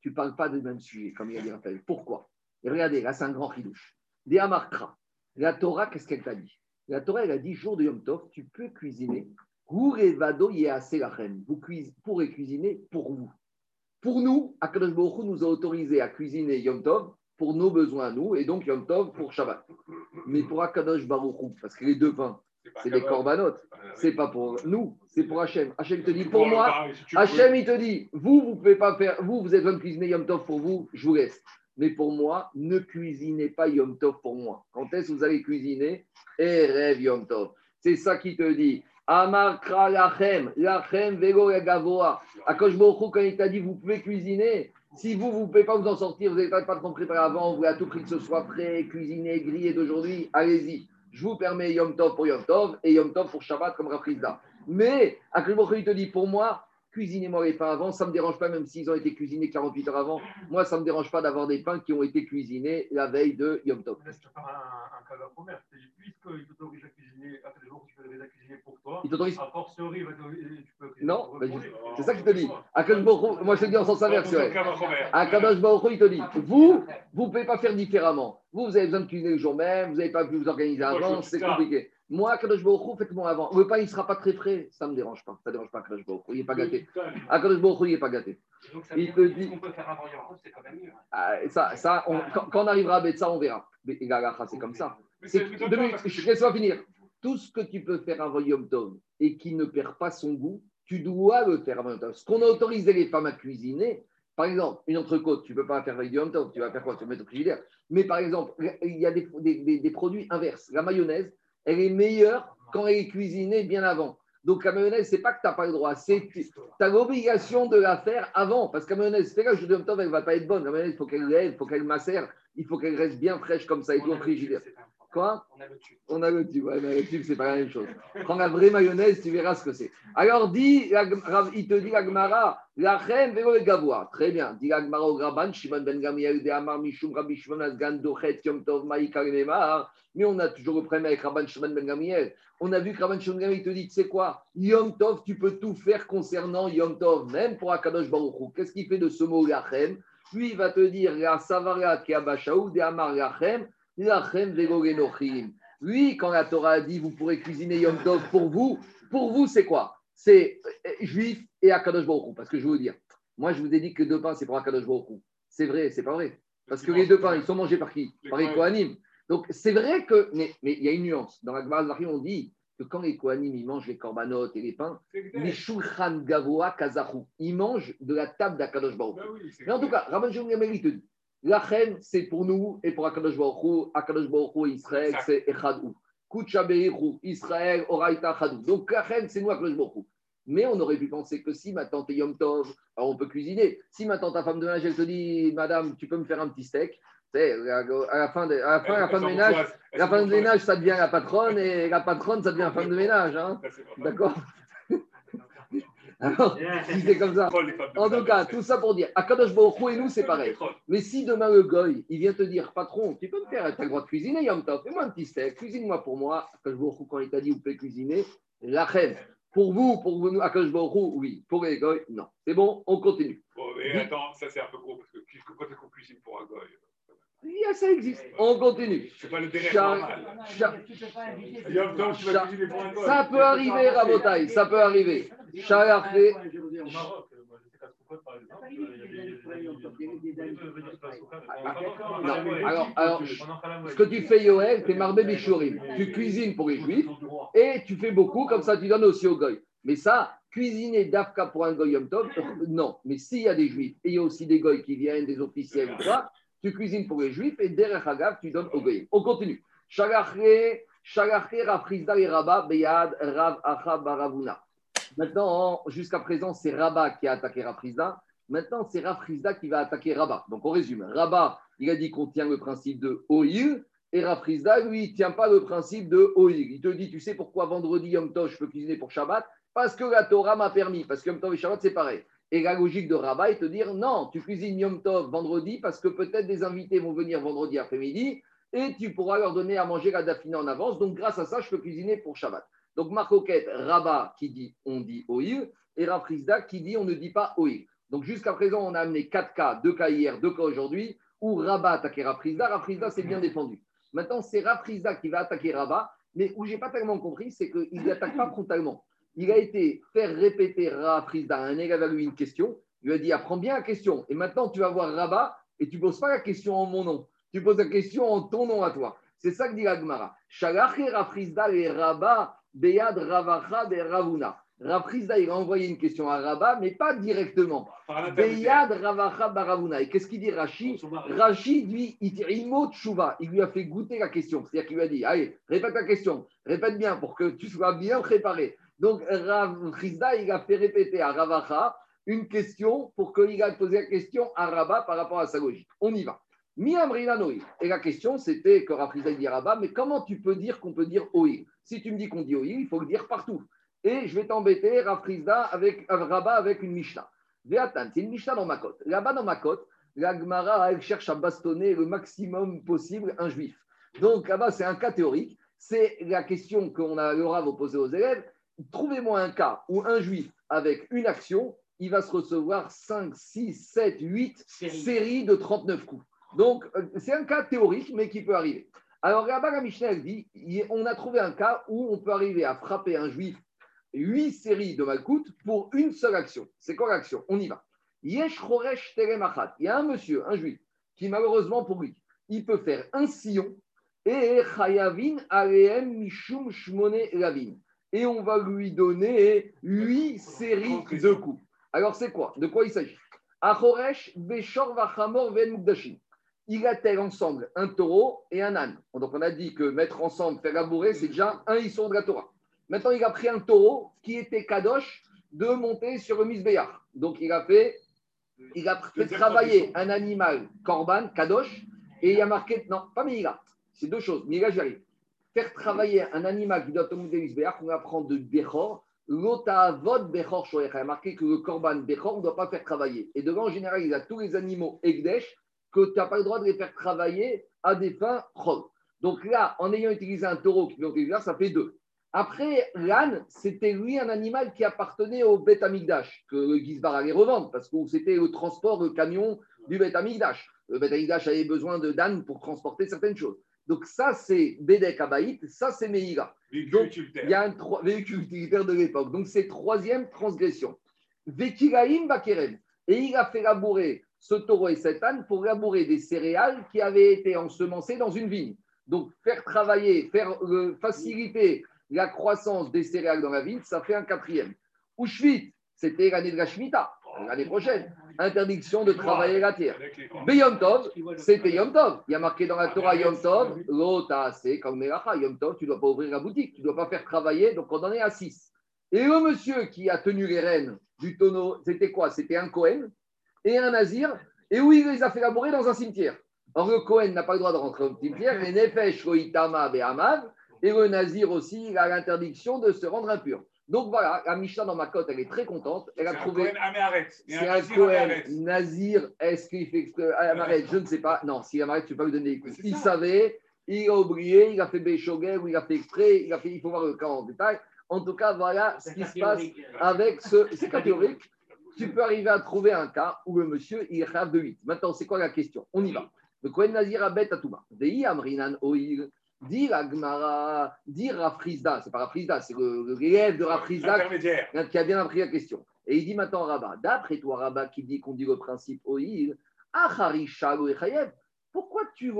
Tu ne parles pas du même sujet, comme il a dit Raphaël. Pourquoi? Et Regardez, là, c'est un grand chidouche. Des Amarkra. La Torah, qu'est-ce qu'elle t'a dit? La Torah, elle a dit jour de Yom Tov, tu peux cuisiner vous pourrez cuisiner pour vous. Pour nous, Akadosh Baruch nous a autorisé à cuisiner Yom Tov pour nos besoins nous, et donc Yom Tov pour Shabbat. Mais pour Akadosh Baruch parce que les deux pains, c'est des corbanotes, c'est pas pour nous, c'est pour Hachem. Hachem te dit, pour moi, Hachem il te dit, vous, vous pouvez pas faire, vous, vous êtes en de cuisiner Yom Tov pour vous, je vous laisse. Mais pour moi, ne cuisinez pas Yom Tov pour moi. Quand est-ce que vous allez cuisiner? Erev Yom Tov. C'est ça qui te dit. Amarkra lachem, lachem vego gavoa. Akosh quand il t'a dit, vous pouvez cuisiner. Si vous, vous ne pouvez pas vous en sortir, vous n'avez pas de temps préparé avant, vous voulez à tout prix que ce soit prêt, cuisiné, grillé d'aujourd'hui, allez-y. Je vous permets Yom Tov pour Yom Tov et Yom Tov pour Shabbat comme Rafrizda. Mais Akosh il te dit, pour moi, cuisinez-moi les pains avant, ça ne me dérange pas, même s'ils ont été cuisinés 48 heures avant. Moi, ça ne me dérange pas d'avoir des pains qui ont été cuisinés la veille de Yom Tov. Je te un, un cas d'appromesse. Puisqu'il t'autorise à cuisiner, après les jours tu peux les cuisiner pour toi, il t'autorise. A fortiori, tu peux Non, c'est ça qu'il te dit. moi, je te dis en sens inverse. Akadosh Baruch il te dit vous, vous ne pouvez pas faire différemment. Vous, vous avez besoin de cuisiner le jour même, vous n'avez pas pu vous organiser avant, c'est compliqué. Moi, Kadosh Baruch faites-moi avant. Le pain, il ne sera pas très frais. Ça ne me dérange pas. Ça ne dérange pas Kadosh Baruch Il n'est pas gâté. Kadosh Baruch il n'est pas gâté. Donc, ça il te dit. qu'on peut faire avant c'est quand même mieux. Ah, ça, ça on, quand, on arrivera à ça, on verra. C'est comme ça. Laisse-moi finir. Tout ce que tu peux faire avant Yom Tov et qui ne perd pas son goût, tu dois le faire avant Yom Tov. Ce qu'on a autorisé les femmes à cuisiner, par exemple, une entrecôte, tu ne peux pas faire avec Yom Tov, tu vas faire quoi? Tu vas mettre au frigidaire. Mais par exemple, il y a des, des, des produits inverses. La mayonnaise, elle est meilleure quand elle est cuisinée bien avant. Donc la mayonnaise, c'est pas que tu n'as pas le droit, c'est tu as l'obligation de la faire avant. Parce que la mayonnaise, c'est là, je dis en elle ne va pas être bonne. La mayonnaise, il faut qu'elle lève, il faut qu'elle macère, il faut qu'elle reste bien fraîche comme ça et tout au frigidaire. Quoi On a le tube. On a le tube, ouais, mais le tube, c'est pas la même chose. Prends la vraie mayonnaise, tu verras ce que c'est. Alors, dit, il te dit la Gemara, la reine vélo le gavois. Très bien. Dit la Gemara au Graban, Shimon ben Gamiel, de Amar Mishum, Rabbi Shimon Asgan, Dochet, Yom Tov, Maïka, Mais on a toujours le problème avec Rabban Shimon ben Gamiel. On a vu que Rabban Shimon ben Gamiel te dit, tu sais quoi? Yom Tov, tu peux tout faire concernant Yom Tov, même pour Akadosh Baruchou. Qu'est-ce qu'il fait de ce mot, la reine Lui, il va te dire, la Savaria, Kiabashaou, de Amar, la reine. Oui, quand la Torah a dit vous pourrez cuisiner Yom Tov pour vous, pour vous, c'est quoi? C'est euh, juif et Akadosh Baruch Parce que je vous dire, moi je vous ai dit que deux pains c'est pour Akadosh Baruch C'est vrai, c'est pas vrai. Parce que les deux pains, ils sont mangés par qui? Par les Kohanim. Donc c'est vrai que, mais, il y a une nuance. Dans la Gemara on dit que quand les Kohanim ils mangent les corbanotes et les pains, les Shulchan Gavoa Kazahu, ils mangent de la table d'Akadosh Baruch ben mais en tout cas, Rabban Shimon te dit la reine, c'est pour nous et pour Akadosh Baruch Akadosh Baruch Israël, c'est Echadou. Kuchabeiru, Israël, Oraita Chadou. Donc la reine, c'est nous Akadosh Baruch Mais on aurait pu penser que si ma tante est Yom Tov, alors on peut cuisiner. Si ma tante, ta femme de ménage, elle te dit, Madame, tu peux me faire un petit steak, à la fin de, à la fin, la de ménage, la de ménage, ça devient la patronne et la patronne, ça devient femme de ménage. Hein. D'accord? Alors, si c'est comme ça. En tout cas, tout ça pour dire, Akadosh Baruch et nous, c'est pareil. Mais si demain le goy, il vient te dire, patron, tu peux me faire, tu as le droit de cuisiner, Yom Tov, fais-moi un petit steak, cuisine-moi pour moi. Akadosh Baruch quand il t'a dit, vous pouvez cuisiner, la reine. Pour vous, pour vous, Akadosh Baruch oui. Pour les goy, non. C'est bon, on continue. Bon, mais attends, ça c'est un peu gros, parce que quand est-ce qu'on cuisine pour un goy? Il ah, ça existe. On continue. C'est pas le normal. Ça peut arriver, Rabotaï, ça peut arriver. Euh, euh, Ah, non, pendant- alors- alors, ce que tu fais, Yoel, t'es marbé Bichourim. Tu cuisines pour les juifs et tu fais beaucoup, comme ça tu donnes aussi aux goy. Mais ça, cuisiner d'Afka pour un goy Yom Tov, non. Mais s'il y a des juifs et il y a aussi des goy qui viennent, des officiels ou quoi, tu cuisines pour les juifs et derrière tu donnes aux goy. On continue. Shalachre, Shalachre, Rafrizda et Rabba, Beyad, Rav, Acha, Baravuna. Maintenant, jusqu'à présent, c'est Rabat qui a attaqué Rafrizda. Maintenant, c'est Rafrizda qui va attaquer Rabat. Donc, on résume. Rabat, il a dit qu'on tient le principe de Oïl. Et Rafrizda, lui, il ne tient pas le principe de Oïl. Il te dit, tu sais pourquoi vendredi, Yom Tov, je peux cuisiner pour Shabbat? Parce que la Torah m'a permis. Parce que Yom Tov et Shabbat, c'est pareil. Et la logique de Rabat est de dire, non, tu cuisines Yom Tov vendredi parce que peut-être des invités vont venir vendredi après-midi et tu pourras leur donner à manger la dafina en avance. Donc, grâce à ça, je peux cuisiner pour Shabbat. Donc, Marcoquette, Rabat qui dit on dit Oïl et Rafrizda qui dit on ne dit pas Oïl. Donc, jusqu'à présent, on a amené 4 cas, 2 cas hier, 2 cas aujourd'hui, où Rabat attaquait Rafrizda. Rafrizda, c'est bien défendu. Maintenant, c'est Rafrizda qui va attaquer Rabat, mais où j'ai pas tellement compris, c'est qu'il ne l'attaque pas frontalement. Il a été faire répéter Rafrizda à un élève à lui une question. Il lui a dit apprends bien la question. Et maintenant, tu vas voir Rabat et tu poses pas la question en mon nom. Tu poses la question en ton nom à toi. C'est ça que dit l'Agmara. Shalach et Rafrizda et Rabat, Beyad Ravacha de Ravuna. Rafrizda, il a envoyé une question à Rabat, mais pas directement. Beyad Ravacha Baravuna. Et qu'est-ce qu'il dit Rashi? Rashi, lui, il Tshuva. Il lui a fait goûter la question. C'est-à-dire qu'il lui a dit Allez, répète la question. Répète bien pour que tu sois bien préparé. Donc, Rafrizda, il a fait répéter à Ravacha une question pour qu'il a posé la question à Rabat par rapport à sa logique. On y va. Et la question, c'était que Rafrizda dit Rabat, mais comment tu peux dire qu'on peut dire Oïl? Si tu me dis qu'on dit Oïl, il faut le dire partout. Et je vais t'embêter, Rafrizda, avec, euh, Rabat avec une Mishnah. Veatan, c'est une Mishnah dans ma côte. Là-bas, dans ma côte, la Gemara, elle cherche à bastonner le maximum possible un juif. Donc là-bas, c'est un cas théorique. C'est la question qu'on a le Rav opposée aux élèves. Trouvez-moi un cas où un juif, avec une action, il va se recevoir 5, 6, 7, 8 séries de 39 coups. Donc, euh, c'est un cas théorique, mais qui peut arriver. Alors là-bas, la Mishnah elle dit on a trouvé un cas où on peut arriver à frapper un juif 8 séries de Malkout pour une seule action. C'est quoi l'action? On y va. Yesh choresh. Il y a un monsieur, un juif, qui malheureusement pour lui, il peut faire un sillon et chayavin mishum shmone lavin. Et on va lui donner 8 séries de coups. Alors c'est quoi? De quoi il s'agit? Achoresh beshor vachamor ven mukdashim. Il attelle ensemble un taureau et un âne? Donc on a dit que mettre ensemble, faire labourer, c'est déjà un isson de la Torah. Maintenant, il a pris un taureau qui était kadosh de monter sur le misbéach. Donc il a fait, il a fait travailler un animal korban, kadosh, et il a marqué, non, pas Mila, c'est deux choses. Mila, j'arrive. Faire travailler un animal qui doit monter le misbéach, on apprend de Bechor. L'otavod Bechor Shoech. Il a marqué que le korban Bechor, on ne doit pas faire travailler. Et devant, en général, il a tous les animaux Egdesh que tu n'as pas le droit de les faire travailler à des fins chol. Donc là, en ayant utilisé un taureau qui peut utiliser, ça fait deux. Après, l'âne, c'était lui un animal qui appartenait au Beth Amigdash, que le Gizbar allait revendre, parce que c'était le transport, le camion du Beth Amigdash. Le Beth Amigdash avait besoin de d'âne pour transporter certaines choses. Donc ça, c'est Bedek Abaït, ça, c'est Meïla. Donc. Il y a un tro- véhicule utilitaire de l'époque. Donc, c'est troisième transgression. Vekiraïm Bakeren. Et il a fait labourer ce taureau et cet âne pour labourer des céréales qui avaient été ensemencées dans une vigne. Donc, faire travailler, faire euh, faciliter la croissance des céréales dans la vigne, ça fait un quatrième. Ushvit, c'était l'année de la Shemitah, l'année prochaine. Interdiction de travailler la terre. Beyom Tov, c'était Yom Tov. Il y a marqué dans la Torah Yom Tov, l'ota, c'est comme Melacha. Yom Tov, tu ne dois pas ouvrir la boutique, tu ne dois pas faire travailler, donc on en est à 6. Et le monsieur qui a tenu les rênes du tonneau, c'était quoi? C'était un Cohen et un Nazir, et où il les a fait labourer dans un cimetière. Or, le Cohen n'a pas le droit de rentrer au cimetière, et Nefesh, Roitama, Behamav, et le Nazir aussi, il a l'interdiction de se rendre impur. Donc voilà, la Mishnah dans ma cote, elle est très contente. Elle a trouvé. Cohen C'est un Cohen. Nazir, est-ce qu'il fait Ah, Amaret, je ne sais pas. Non, si Amaret, tu ne peux pas lui donner les coups. Il savait, il a oublié, il a fait Béchoguet, ou il a fait exprès, il, a fait, il faut voir le cas en détail. En tout cas, voilà ce qui se passe avec ce. C'est cas théorique. Tu peux arriver à trouver un cas où le monsieur, il grave de 8. Maintenant, c'est quoi la question? On y va. Le Kohen Nazir Abet Atouma. Dei Amrinan Oil. Dit la Gemara, dit Rafrizda, c'est pas Rafrizda, c'est le- l'élève de Rafrizda qui a bien appris la question. Et il dit maintenant Rabat, d'après toi Rabat qui dit qu'on dit le principe Echayev, pourquoi tu,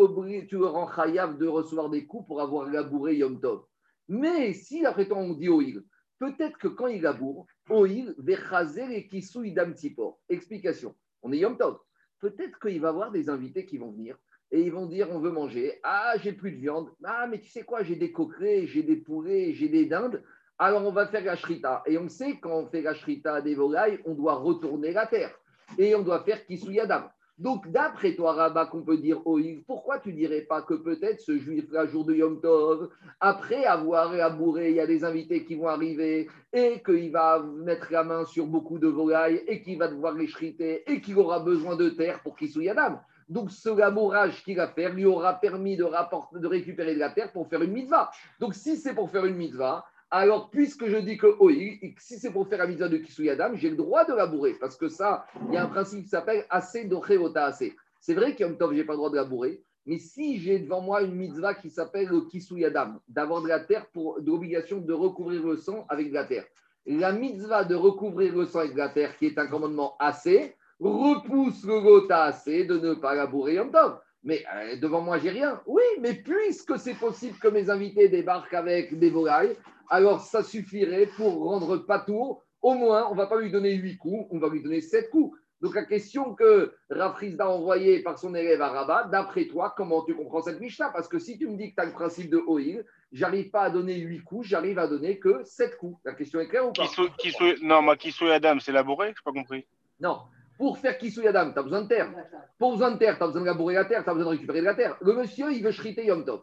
tu le rends chayav de recevoir des coups pour avoir labouré Yom Tov? Mais si après toi on dit Oil, peut-être que quand il laboure, Oil, Vechazer et Kisou Idam Tzipor. Explication, on est Yom Tov. Peut-être qu'il va y avoir des invités qui vont venir et ils vont dire on veut manger. Ah, j'ai plus de viande. Ah, mais tu sais quoi, j'ai des coquerets, j'ai des poulets, j'ai des dindes. Alors on va faire la shrita. Et on sait quand on fait la shrita des volailles, on doit retourner la terre. Et on doit faire kisuyadam. Donc d'après toi, Rabat, qu'on peut dire Oïl, pourquoi tu dirais pas que peut-être ce juif-là, jour de Yom Tov, après avoir labouré, il y a des invités qui vont arriver et qu'il va mettre la main sur beaucoup de volailles et qu'il va devoir les shriter et qu'il aura besoin de terre pour kisuyadam. Donc, ce labourage qu'il va faire lui aura permis de, rapporter, de récupérer de la terre pour faire une mitzvah. Donc, si c'est pour faire une mitzvah, alors puisque je dis que et que si c'est pour faire la mitzvah de Kisuyadam, j'ai le droit de labourer. Parce que ça, il y a un principe qui s'appelle assez docheota assez. C'est vrai qu'Yom Tov, je n'ai pas le droit de labourer. Mais si j'ai devant moi une mitzvah qui s'appelle le Kisuyadam, d'avoir de la terre pour l'obligation de recouvrir le sang avec de la terre. La mitzvah de recouvrir le sang avec de la terre, qui est un commandement assez, repousse le gota assez de ne pas labourer Yom Tov. Mais euh, devant moi, j'ai rien. Oui, mais puisque c'est possible que mes invités débarquent avec des volailles, alors ça suffirait pour rendre pas tour. Au moins, on ne va pas lui donner huit coups, on va lui donner sept coups. Donc la question que Rafrizda a envoyée par son élève à Rabat, d'après toi, comment tu comprends cette Mishnah Parce que si tu me dis que tu as le principe de Oil, j'arrive pas à donner huit coups, j'arrive à donner que sept coups. La question est claire ou pas? Qui sou- qui sou- Non, moi, qui souhaite Adam, c'est labouré Je pas compris. Non. Pour faire Kisuyadam, tu as besoin de terre. Pour besoin de terre, tu as besoin de labourer la terre, tu as besoin de récupérer de la terre. Le monsieur, il veut shriter Yom Tov.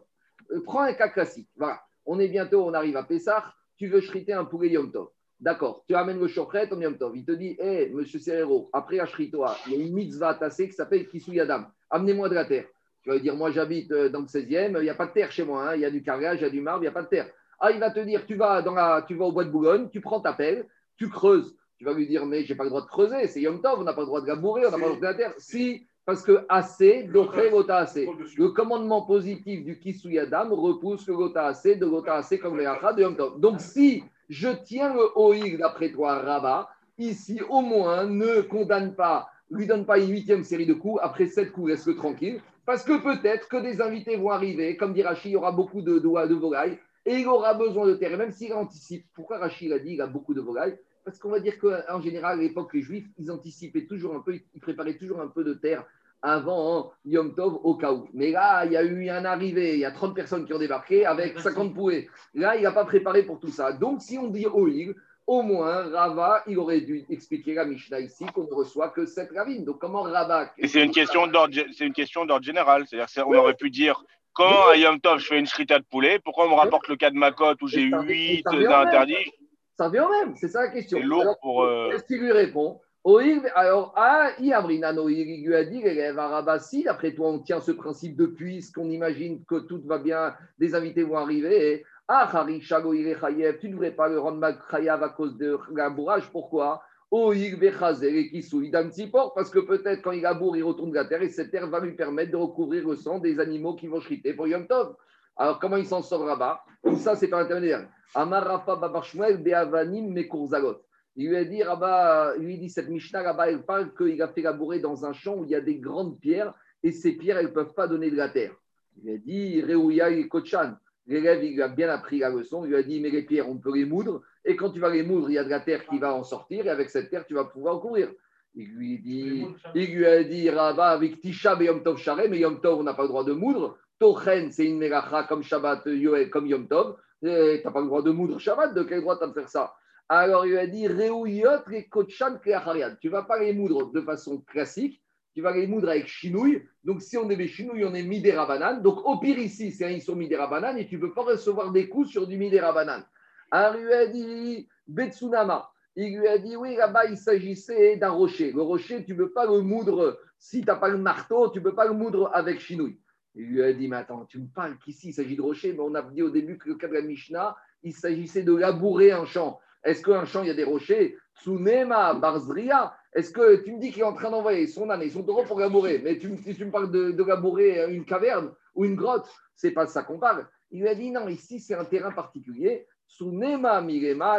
Euh, prends un cas classique. Voilà. On est bientôt, on arrive à Pessah. Tu veux shriter un poulet Yom Tov. D'accord. Tu amènes le chokret en Yom Tov. Il te dit, hé, monsieur Serrero, après à Shritoa, il y a une mitzvah tassée qui s'appelle Kisuyadam. Amenez-moi de la terre. Tu vas lui dire, moi j'habite euh, dans le 16e, il n'y a pas de terre chez moi. hein. Il y a du carrelage, il y a du marbre, il n'y a pas de terre. Ah, il va te dire, tu vas, dans la, tu vas au bois de Boulogne, tu prends ta pelle, tu creuses. Tu vas lui dire, mais j'ai pas le droit de creuser, c'est Yom Tov, on n'a pas le droit de labourer, on n'a pas le droit de la terre. Si, parce que assez, d'offrir l'ota assez. Le commandement positif du Kisuyadam repousse le gota assez, de gota assez comme les achas de Yom Tov. Donc si je tiens le Oïg d'après toi, Rabat, ici au moins ne condamne pas, lui donne pas une huitième série de coups, après sept coups, laisse-le tranquille, parce que peut-être que des invités vont arriver, comme dit Rachid, il y aura beaucoup de, de, de volailles, et il aura besoin de terre. Même s'il anticipe, pourquoi Rachid a dit il a beaucoup de volailles Parce qu'on va dire qu'en général, à l'époque, les Juifs, ils anticipaient toujours un peu, ils préparaient toujours un peu de terre avant hein, Yom Tov au cas où. Mais là, il y a eu un arrivé, il y a 30 personnes qui ont débarqué avec 50 poulets. Là, il n'a pas préparé pour tout ça. Donc, si on dit Oil, au moins, Rava, il aurait dû expliquer la Mishnah ici qu'on ne reçoit que cette ravine. Donc, comment Rava. Et c'est une question d'ordre, c'est une question d'ordre général. C'est-à-dire, c'est- on aurait pu dire quand à Yom Tov je fais une shrita de poulet, pourquoi on me rapporte le cas de ma cote où j'ai Et ça- huit et ça revient au même. interdits? Ça revient au même, c'est ça la question. Alors, pour, euh, Qu'est-ce qu'il lui répond alors, ah, il lui a dit, l'élève Arabassi, d'après toi, on tient ce principe depuis, ce qu'on imagine que tout va bien, des invités vont arriver. Ah, Hari, Shago, tu ne devrais pas le rendre mal Chayav à cause de labourage. Pourquoi parce que peut-être quand il laboure, il retourne de la terre et cette terre va lui permettre de recouvrir le sang des animaux qui vont chriter pour Yom Tov. Alors, comment il s'en sort là-bas? Tout ça, c'est pas intermédiaire. Beavanim. Il lui a dit, il lui dit, cette Mishnah là-bas, elle parle qu'il a fait labourer dans un champ où il y a des grandes pierres et ces pierres, elles ne peuvent pas donner de la terre. Il lui a dit, Reouya et Kochan. L'élève, il a bien appris la leçon. Il lui a dit, mais les pierres, on peut les moudre. Et quand tu vas les moudre, il y a de la terre qui va en sortir. Et avec cette terre, tu vas pouvoir courir. Il lui, dit, il lui a dit, Rabat, avec Tisha et Yom Tov Sharem, mais Yom Tov, on n'a pas le droit de moudre. Tochen, c'est une melacha comme Shabbat, Yoel, comme Yom Tov. Tu n'as pas le droit de moudre Shabbat. De quel droit tu de faire ça? Alors il lui a dit et. Tu ne vas pas les moudre de façon classique, tu vas les moudre avec chinouille. Donc si on est des chinouilles, on est midera banane. Donc au pire ici, c'est un sont midera banane et tu ne peux pas recevoir des coups sur du midera banane. Alors il lui a dit Betsunama. Il lui a dit oui, là-bas il s'agissait d'un rocher. Le rocher, tu ne peux pas le moudre, si tu n'as pas le marteau, tu ne peux pas le moudre avec chinouille. Il lui a dit, mais attends, tu me parles qu'ici il s'agit de rocher, mais on a dit au début que le cas de la Mishnah, il s'agissait de labourer un champ. Est-ce qu'un champ, il y a des rochers? Tsunema, Barzria, Est-ce que tu me dis qu'il est en train d'envoyer son âne et son taureau pour labourer, mais tu, me- tu me parles de, labourer une caverne ou une grotte, c'est pas de ça qu'on parle. Il lui a dit non, ici c'est un terrain particulier. Sunema mirema.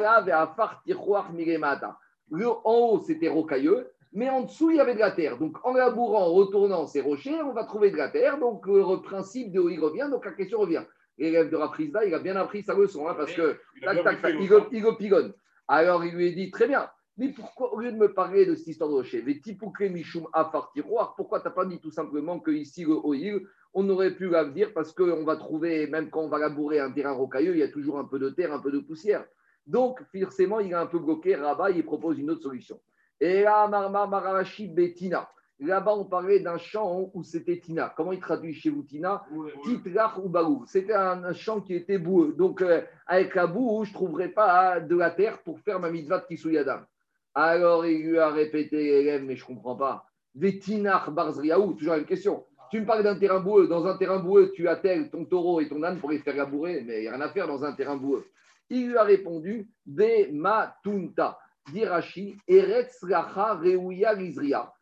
Le- En haut c'était rocailleux, mais en dessous il y avait de la terre. Donc en labourant, en retournant ces rochers, on va trouver de la terre. Donc le principe de il revient, donc la question revient. L'élève de Raprisda, il a bien appris sa leçon, hein, parce que Il tac, tac, il il pigonne. Alors il lui a dit très bien, mais pourquoi, au lieu de me parler de cette histoire de rocher, les tipouklé michoum afar tiroir, pourquoi tu n'as pas dit tout simplement que ici le oil, on aurait pu la dire parce qu'on va trouver, même quand on va labourer un terrain rocailleux, il y a toujours un peu de terre, un peu de poussière. Donc forcément, il a un peu bloqué. Rabat, il propose une autre solution. Et là, Marma Mararashi Betina. Là-bas, on parlait d'un champ où c'était Tina. Comment il traduit chez vous Tina Titlach ou Baou. C'était un, champ qui était boueux. Donc, euh, avec la boue, je ne trouverais pas de la terre pour faire ma mitzvah de Kisuyadam. Alors, il lui a répété, l'élève, mais je ne comprends pas. Vetinach Barzriaou, toujours une question. Tu me parles d'un terrain boueux. Dans un terrain boueux, tu attelles ton taureau et ton âne pour les faire labourer, mais il n'y a rien à faire dans un terrain boueux. Il lui a répondu Be Matunta, Dirachi, Eretz Lacha Reuya Lizria.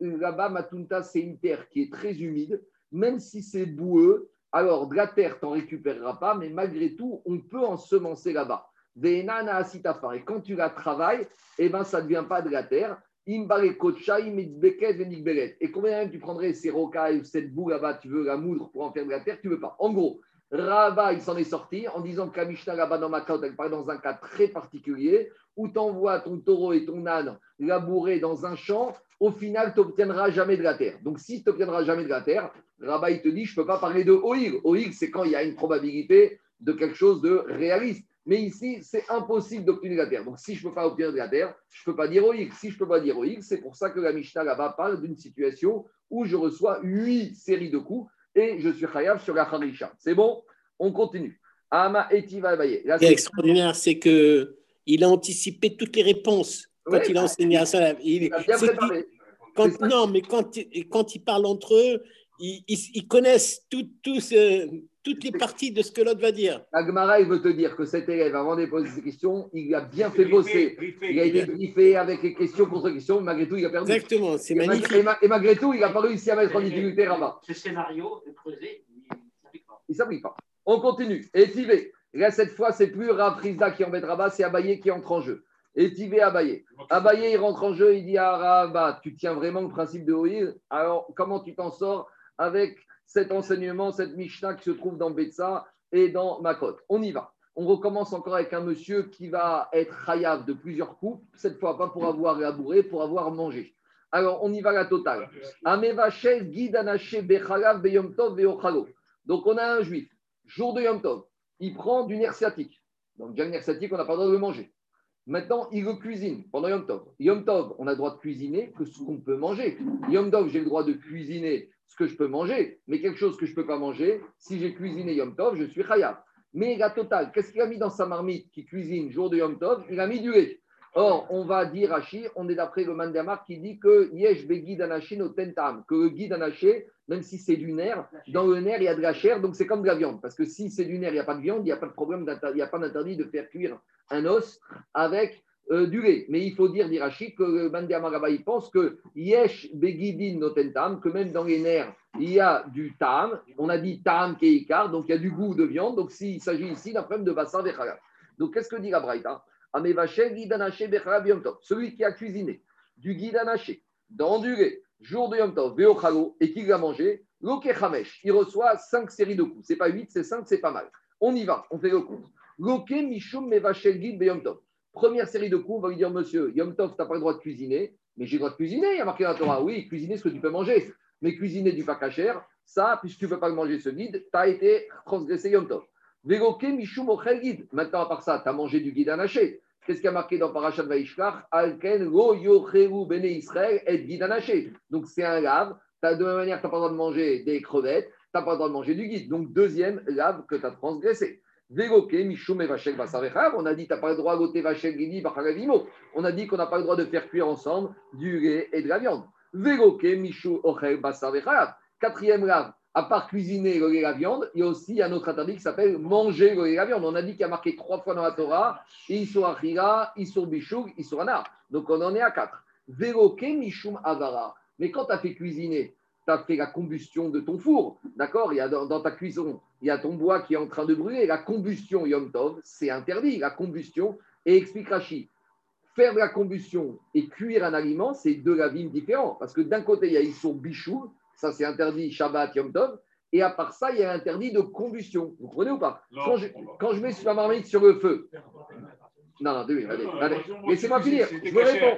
Là-bas, Matunta, c'est une terre qui est très humide, même si c'est boueux. Alors, de la terre, tu n'en récupéreras pas, mais malgré tout, on peut ensemencer là-bas. Et quand tu la travailles, eh ben, ça ne devient pas de la terre. Et combien tu prendrais ces rocailles ou cette boue là-bas, tu veux la moudre pour en faire de la terre, tu veux pas. En gros, Rabat, il s'en est sorti en disant que la Mishnah là-bas dans Makot, elle parle dans un cas très particulier où tu envoies ton taureau et ton âne labourer dans un champ, au final, tu n'obtiendras jamais de la terre. Donc, si tu n'obtiendras jamais de la terre, Rabat, il te dit, je ne peux pas parler de Oïg. Oïg, c'est quand il y a une probabilité de quelque chose de réaliste. Mais ici, c'est impossible d'obtenir de la terre. Donc, si je ne peux pas obtenir de la terre, je ne peux pas dire Oïg. Si je ne peux pas dire Oïg, c'est pour ça que la Mishnah là-bas parle d'une situation où je reçois huit séries de coups et je suis chayav sur la harisha. C'est bon? On continue. Ama etiva Ce qui est extraordinaire, c'est que il a anticipé toutes les réponses quand il a enseigné à ça. Il, Il a bien préparé. qu'il- quand- non, mais quand, quand ils parlent entre eux, ils, ils- ils connaissent tout- toutes les parties de ce que l'autre va dire. Agmara, il veut te dire que cet élève, avant de poser ses questions, il a bien fait Briefé, bosser. briefé. Il a été briefé avec les questions contre questions, malgré tout, il a perdu. Exactement, c'est magnifique. et ma- et malgré tout, il n'a pas réussi à mettre en difficulté Rabat. Ce scénario est creusé, il ne s'applique pas. Il ne s'applique pas. On continue. Et Tivé. Là, cette fois, c'est plus Rav Rizda qui embête Rabat, c'est Abaye qui entre en jeu. Et Tivé, Abaye. Abaye, il rentre en jeu, il dit à Rabat, tu tiens vraiment le principe de Oïl Alors, comment tu t'en sors avec cet enseignement, cette Mishnah qui se trouve dans Betsa et dans Makot On y va. On recommence encore avec un monsieur qui va être chayav de plusieurs coups, cette fois pas pour avoir labouré, pour avoir mangé. Alors, on y va à la totale. Donc, on a un juif, jour de Yom Tov, il prend du nerf sciatique. Donc, déjà, le nerf sciatique, on n'a pas le droit de le manger. Maintenant, il le cuisine pendant Yom Tov. Yom Tov, on a le droit de cuisiner que ce qu'on peut manger. Yom Tov, j'ai le droit de cuisiner ce que je peux manger, mais quelque chose que je ne peux pas manger, si j'ai cuisiné Yom Tov, je suis khayab. Mais la totale, qu'est-ce qu'il a mis dans sa marmite qui cuisine jour de Yom Tov? Il a mis du lait. Or, on va dire Rashi, on est d'après le Mandamar qui dit que Yesh Begid Anaché no tentam, que le guide anaché, même si c'est du nerf, dans le nerf, il y a de la chair, donc c'est comme de la viande. Parce que si c'est du nerf, il n'y a pas de viande, il n'y a pas de problème, il n'y a pas d'interdit de faire cuire un os avec euh, du lait. Mais il faut dire, dit que le Mandamar là-bas, il pense que Yesh Begidin no tentam, que même dans les nerfs, il y a du tam. On a dit tam keikar, donc il y a du goût de viande. Donc s'il s'agit ici d'un problème de bassin vechalav. Donc qu'est-ce que dit la Braïta? Celui qui a cuisiné du guidanaché dans du lait, jour de yom tov, et qui l'a mangé, loke chamesh, il reçoit 5 séries de coups. C'est pas 8, c'est 5, c'est pas mal. On y va, on fait le compte. Loke mishum mevachel guide be yom tov. Première série de coups, on va lui dire, monsieur, yom tov, tu n'as pas le droit de cuisiner, mais j'ai le droit de cuisiner, il y a marqué dans la Torah, oui, cuisiner ce que tu peux manger. Mais cuisiner du pas ça, puisque tu ne peux pas manger ce guide, tu as été transgressé Yom Tov. Guide. Maintenant, à part ça, tu as mangé du guide anaché. Qu'est-ce qu'il y a marqué dans Parashat Vaishkar Alken lo yocheru bene Israël et guide anaché. Donc, c'est un lave. De la même manière, tu n'as pas le droit de manger des crevettes, tu n'as pas le droit de manger du guide. Donc, deuxième lave que tu as transgressé. Vegoke. On a dit tu n'as pas le droit de goûter Guidi Bacharavimo. On a dit qu'on n'a pas le droit de faire cuire ensemble du lait et de la viande. Vegoke Mishu Ochel. Quatrième lave, à part cuisiner le lait la viande, il y a aussi un autre interdit qui s'appelle manger le lait la viande. On a dit qu'il y a marqué trois fois dans la Torah Isur Achira, Isur Bishug, Isur Anar. Donc on en est à quatre. Mishum Avara. Mais quand tu as fait cuisiner, tu as fait la combustion de ton four, d'accord? Il y a dans, dans ta cuisson, il y a ton bois qui est en train de brûler. La combustion Yom Tov, c'est interdit. La combustion, et explique Rashi, faire de la combustion et cuire un aliment, c'est deux ravines différents. Parce que d'un côté, il y a Issour Bichou, ça c'est interdit Shabbat Yom Tov, et à part ça, il y a interdit de combustion. Vous comprenez ou pas? Non, quand je, quand je mets ma marmite sur le feu, non, non, deux minutes, allez, allez. laissez-moi finir, je vous réponds.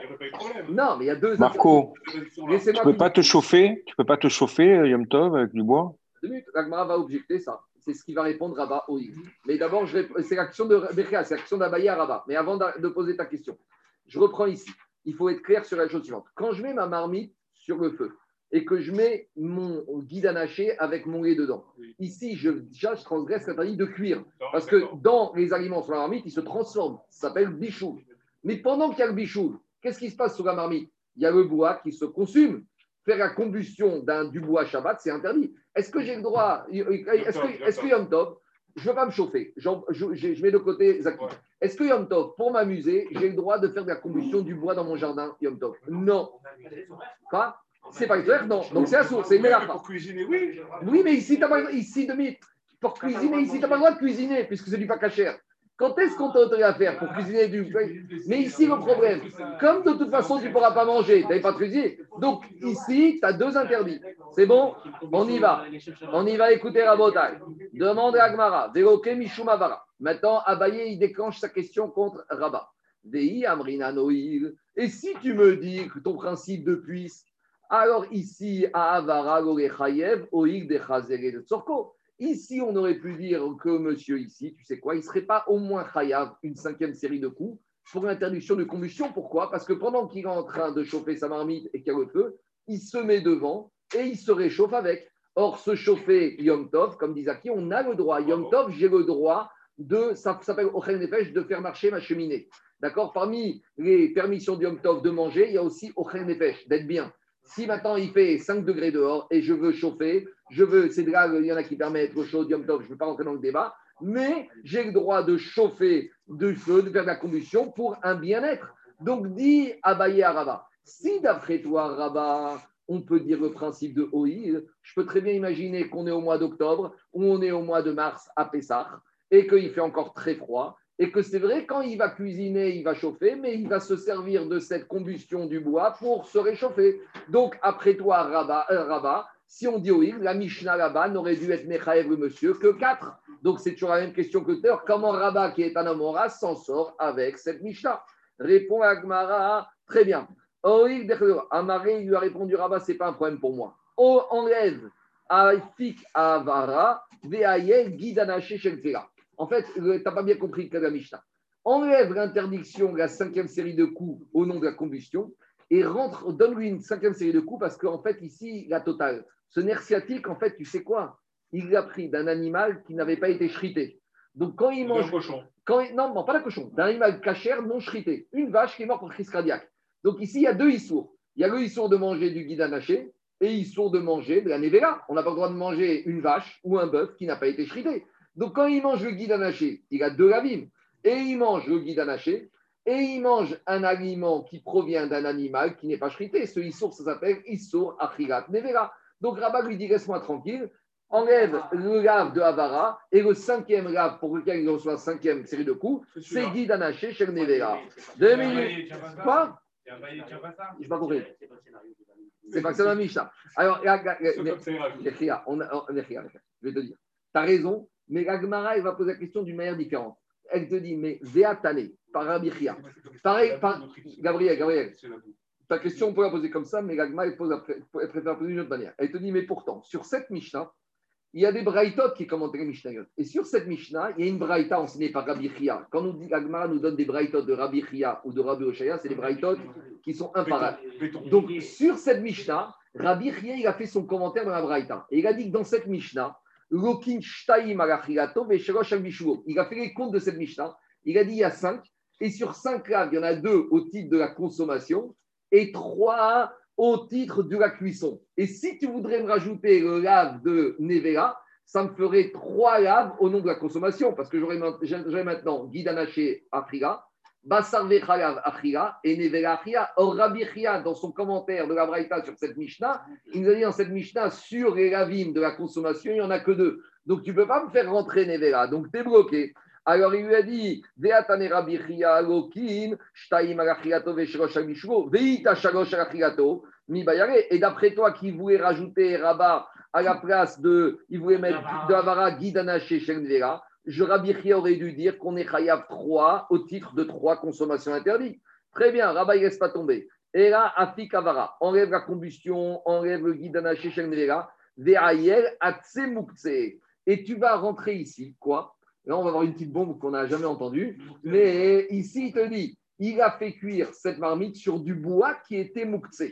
Non, mais il y a deux Marco, tu Laissez-moi peux pas te chauffer, tu peux pas te chauffer, Yom Tov, avec du bois Deux minutes, l'Agmara va objecter ça. C'est ce qui va répondre Rabat au Mais d'abord, je réponds- c'est l'action de Bechia, c'est l'action d'Abaye à Rabat. Mais avant de poser ta question, je reprends ici. Il faut être clair sur la chose suivante. Quand je mets ma marmite sur le feu et que je mets mon guide anaché avec mon lait dedans, Oui. ici, je, déjà, je transgresse l'interdit de cuire. Non, Parce que dans les aliments sur la marmite, ils se transforment. Ça s'appelle bichou. Mais pendant qu'il y a le bichou, qu'est-ce qui se passe sur la marmite? Il y a le bois qui se consume. Faire la combustion du bois Shabbat, c'est interdit. Est-ce que j'ai le droit? Est-ce que, est-ce que Yom Tov, je ne veux pas me chauffer, je, je- je mets de côté Zaki. Ouais. Est-ce que Yom Tov, pour m'amuser, j'ai le droit de faire de la combustion du bois dans mon jardin Yom Tov? Non. Quoi C'est pas clair Non. Donc c'est la source, c'est une mélacha. Pour cuisiner, oui. Oui, mais ici, t'as pas, ici, demi, pour cuisiner, ici, tu n'as pas le droit de cuisiner, puisque c'est du pas cachère. Quand est-ce qu'on t'a autorisé à faire pour cuisiner du. Mais ici, le problème, comme de toute façon, tu ne pourras pas manger, tu n'avais pas de cuisiner. Donc, ici, tu as deux interdits. C'est bon? On y va. On y va écouter Rabotai. Demande à Agmara. Maintenant, Abaye, il déclenche sa question contre Rabat. Dei Amrina Noïl. Et si tu me dis que ton principe de puisse, alors ici, à Avara, Lorechayev, Oïl de Chazere de Tzorko. Ici, on aurait pu dire que monsieur ici, tu sais quoi, il ne serait pas au moins Chayav une cinquième série de coups pour l'interdiction de combustion. Pourquoi? Parce que pendant qu'il est en train de chauffer sa marmite et qu'il y a le feu, il se met devant et il se réchauffe avec. Or, se chauffer Yom Tov, comme dit Zaki, on a le droit. Yom Tov, j'ai le droit de, ça s'appelle Ochel Nefesh, de faire marcher ma cheminée. D'accord? Parmi les permissions de Yom Tov de manger, il y a aussi Ochel Nefesh, d'être bien. Si maintenant il fait 5 degrés dehors et je veux chauffer, je veux, c'est là, il y en a qui permettent d'être chaud, je ne veux pas rentrer dans le débat, mais j'ai le droit de chauffer du feu, de faire de la combustion pour un bien-être. Donc, dit Abaye à Rabat, si d'après toi, Rabat, on peut dire le principe de Oïl, je peux très bien imaginer qu'on est au mois d'octobre ou on est au mois de mars à Pessah et qu'il fait encore très froid et que c'est vrai, quand il va cuisiner, il va chauffer, mais il va se servir de cette combustion du bois pour se réchauffer. Donc, après toi, Rabat, euh, si on dit Oïl, la Mishnah là-bas n'aurait dû être Mechaev monsieur que 4. Donc, c'est toujours la même question que tout. Comment Rabat, qui est un homme s'en sort avec cette Mishnah? Répond Agmara, très bien. Oïl, Amaré, il lui a répondu Rabat, c'est pas un problème pour moi. On enlève Afik Avara, Veayel, Guidanaché, Shelkera. En fait, tu n'as pas bien compris la Mishnah. Enlève l'interdiction de la cinquième série de coups au nom de la combustion et rentre, donne-lui une cinquième série de coups parce qu'en fait, ici, la totale. Ce nerf sciatique, en fait, tu sais quoi? Il l'a pris d'un animal qui n'avait pas été shrité. Donc, quand il mange. cochon. Quand il- Non, non, pas la cochon, d'un animal cachère non shrité. Une vache qui est morte pour crise cardiaque. Donc, ici, il y a deux issours. Il y a le issour de manger du guide anaché et issour de manger de la nevera. On n'a pas le droit de manger une vache ou un bœuf qui n'a pas été shrité. Donc, quand il mange le guide anaché, il a deux ravines. Et il mange le guide anaché et il mange un aliment qui provient d'un animal qui n'est pas shrité. Ce issour, ça s'appelle issour achirat nevera. Donc, Rabat lui dit laisse-moi tranquille, enlève le lave de Havara et le cinquième lave pour lequel il reçoit la cinquième série de coups, c'est celui-là. guide anaché chez nevera. Deux minutes. Quoi. Je n'ai pas compris. C'est pas que ça m'a mis ça. Alors, on a- on- Yachia, je vais te dire. Tu as raison, mais la Gemara, elle va poser la question d'une manière différente. Elle te dit, mais Véatane, par Rabbi Chia. Pareil, par- Gabriel, Gabriel. Ta question, on peut la poser comme ça, mais la Gemara, elle, pose la- elle préfère la poser d'une autre manière. Elle te dit, mais pourtant, sur cette Mishnah, il y a des Braïtot qui commentent les Mishnayot. Et sur cette Mishnah, il y a une Braïta enseignée par Rabbi Chia. Quand nous dit, la Gemara nous donne des Braïtot de Rabbi Chia ou de Rabbi Oshaya, c'est des Braïtot qui sont imparables. Donc, sur cette Mishnah, Rabbi Chia, il a fait son commentaire dans la Braïta. Et il a dit que dans cette Mishnah, Il a fait les comptes de cette Mishnah. Il a dit il y a cinq. Et sur cinq laves, il y en a deux au titre de la consommation et trois au titre de la cuisson. Et si tu voudrais me rajouter le lave de Nevera, ça me ferait trois laves au nom de la consommation, parce que j'aurais maintenant Guidanaché Afriga, Basar vechalav achila et nevela achila. Or, Rabbi Chia, dans son commentaire de la Braïta sur cette Mishnah, il nous a dit dans cette Mishnah, sur les ravim de la consommation, il n'y en a que deux. Donc, tu ne peux pas me faire rentrer nevela. Donc, tu es bloqué. Alors, il lui a dit, Veatane Rabbi Chia lokin, shtaim veshrosh alishvo, veita shalosh mi bayare. Et d'après toi, qui voulait rajouter Rabat à la place de, il voulait mettre de Havara Guidana chez Shenvera, je Rabbi Chia aurait dû dire qu'on est Chayav 3 au titre de 3 consommations interdites. Très bien, ne laisse pas tomber. Et là, Afik Avara, enlève la combustion, enlève le Guidana chez Shenvera, Ve'ayel Atse Mukse. Et tu vas rentrer ici, quoi? Là, on va avoir une petite bombe qu'on n'a jamais entendue. Mais ici, il te dit, il a fait cuire cette marmite sur du bois qui était Mukse.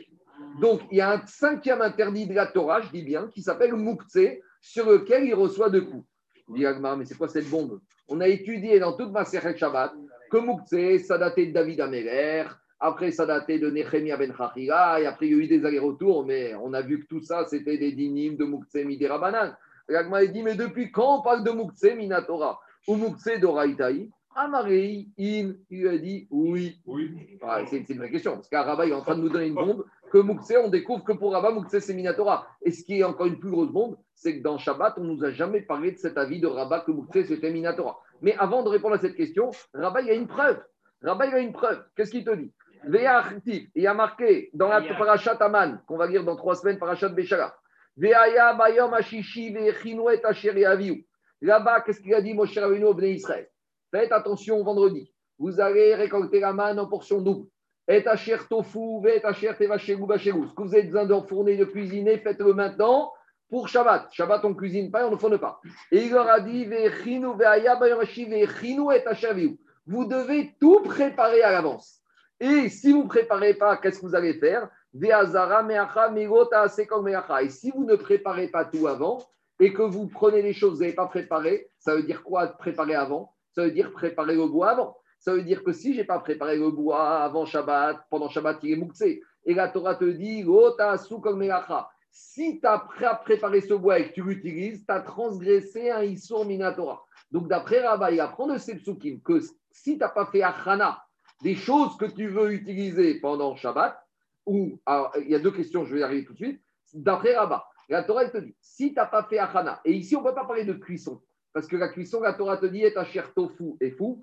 Donc, il y a un cinquième interdit de la Torah, je dis bien, qui s'appelle Mukse, sur lequel il reçoit deux coups. Il dit mais c'est quoi cette bombe? On a étudié dans toute ma Seret Shabbat que Mukse, ça datait de David Améler, après ça datait de Nehemia Ben Chachira, et après il y a eu des allers-retours, mais on a vu que tout ça, c'était des dynimes de Mukse Midera Banan. Agmar dit, mais depuis quand on parle de Mukse Minatora? Ou Mukse Doraitaï Amarei, in, il lui a dit oui. Oui. Ah, c'est c'est une vraie question, parce qu'Araba est en train de nous donner une bombe, que Moukse, on découvre que pour Rabat, Moukse, c'est Minatora. Et ce qui est encore une plus grosse bombe, c'est que dans Shabbat, on ne nous a jamais parlé de cet avis de Rabat que Moukse, c'était Minatora. Mais avant de répondre à cette question, Rabat, il y a une preuve. Rabat, il y a une preuve. Qu'est-ce qu'il te dit? Il y a marqué dans la parachat Aman, qu'on va lire dans trois semaines, parachat Béchala. Là-bas, qu'est-ce qu'il a dit, Moshe Rabbeinu au Israël? Faites attention vendredi. Vous allez récolter la manne en portion double. Et acher tofu, et acher tevachegou bachegou. Ce que vous avez besoin d'enfourner, de cuisiner, faites-le maintenant pour Shabbat. Shabbat, on ne cuisine pas et on ne fourne pas. Et il leur a dit et. Vous devez tout préparer à l'avance. Et si vous ne préparez pas, qu'est-ce que vous allez faire? Et si vous ne préparez pas tout avant et que vous prenez les choses que vous n'avez pas préparées, ça veut dire quoi? Préparer avant? Ça veut dire préparer le bois avant. Ça veut dire que si je n'ai pas préparé le bois avant Shabbat, pendant Shabbat, il est mouxé. Et la Torah te dit, me'acha. Si tu as préparé ce bois et que tu l'utilises, tu as transgressé un Issour Minatora. Donc, d'après Rabba, il apprend de ces psukim que si tu n'as pas fait achana, des choses que tu veux utiliser pendant Shabbat, ou alors, il y a deux questions, je vais y arriver tout de suite. D'après Rabba, la Torah te dit si tu n'as pas fait achana, et ici on ne peut pas parler de cuisson, parce que la cuisson, la Torah te dit est cher tofu et fou,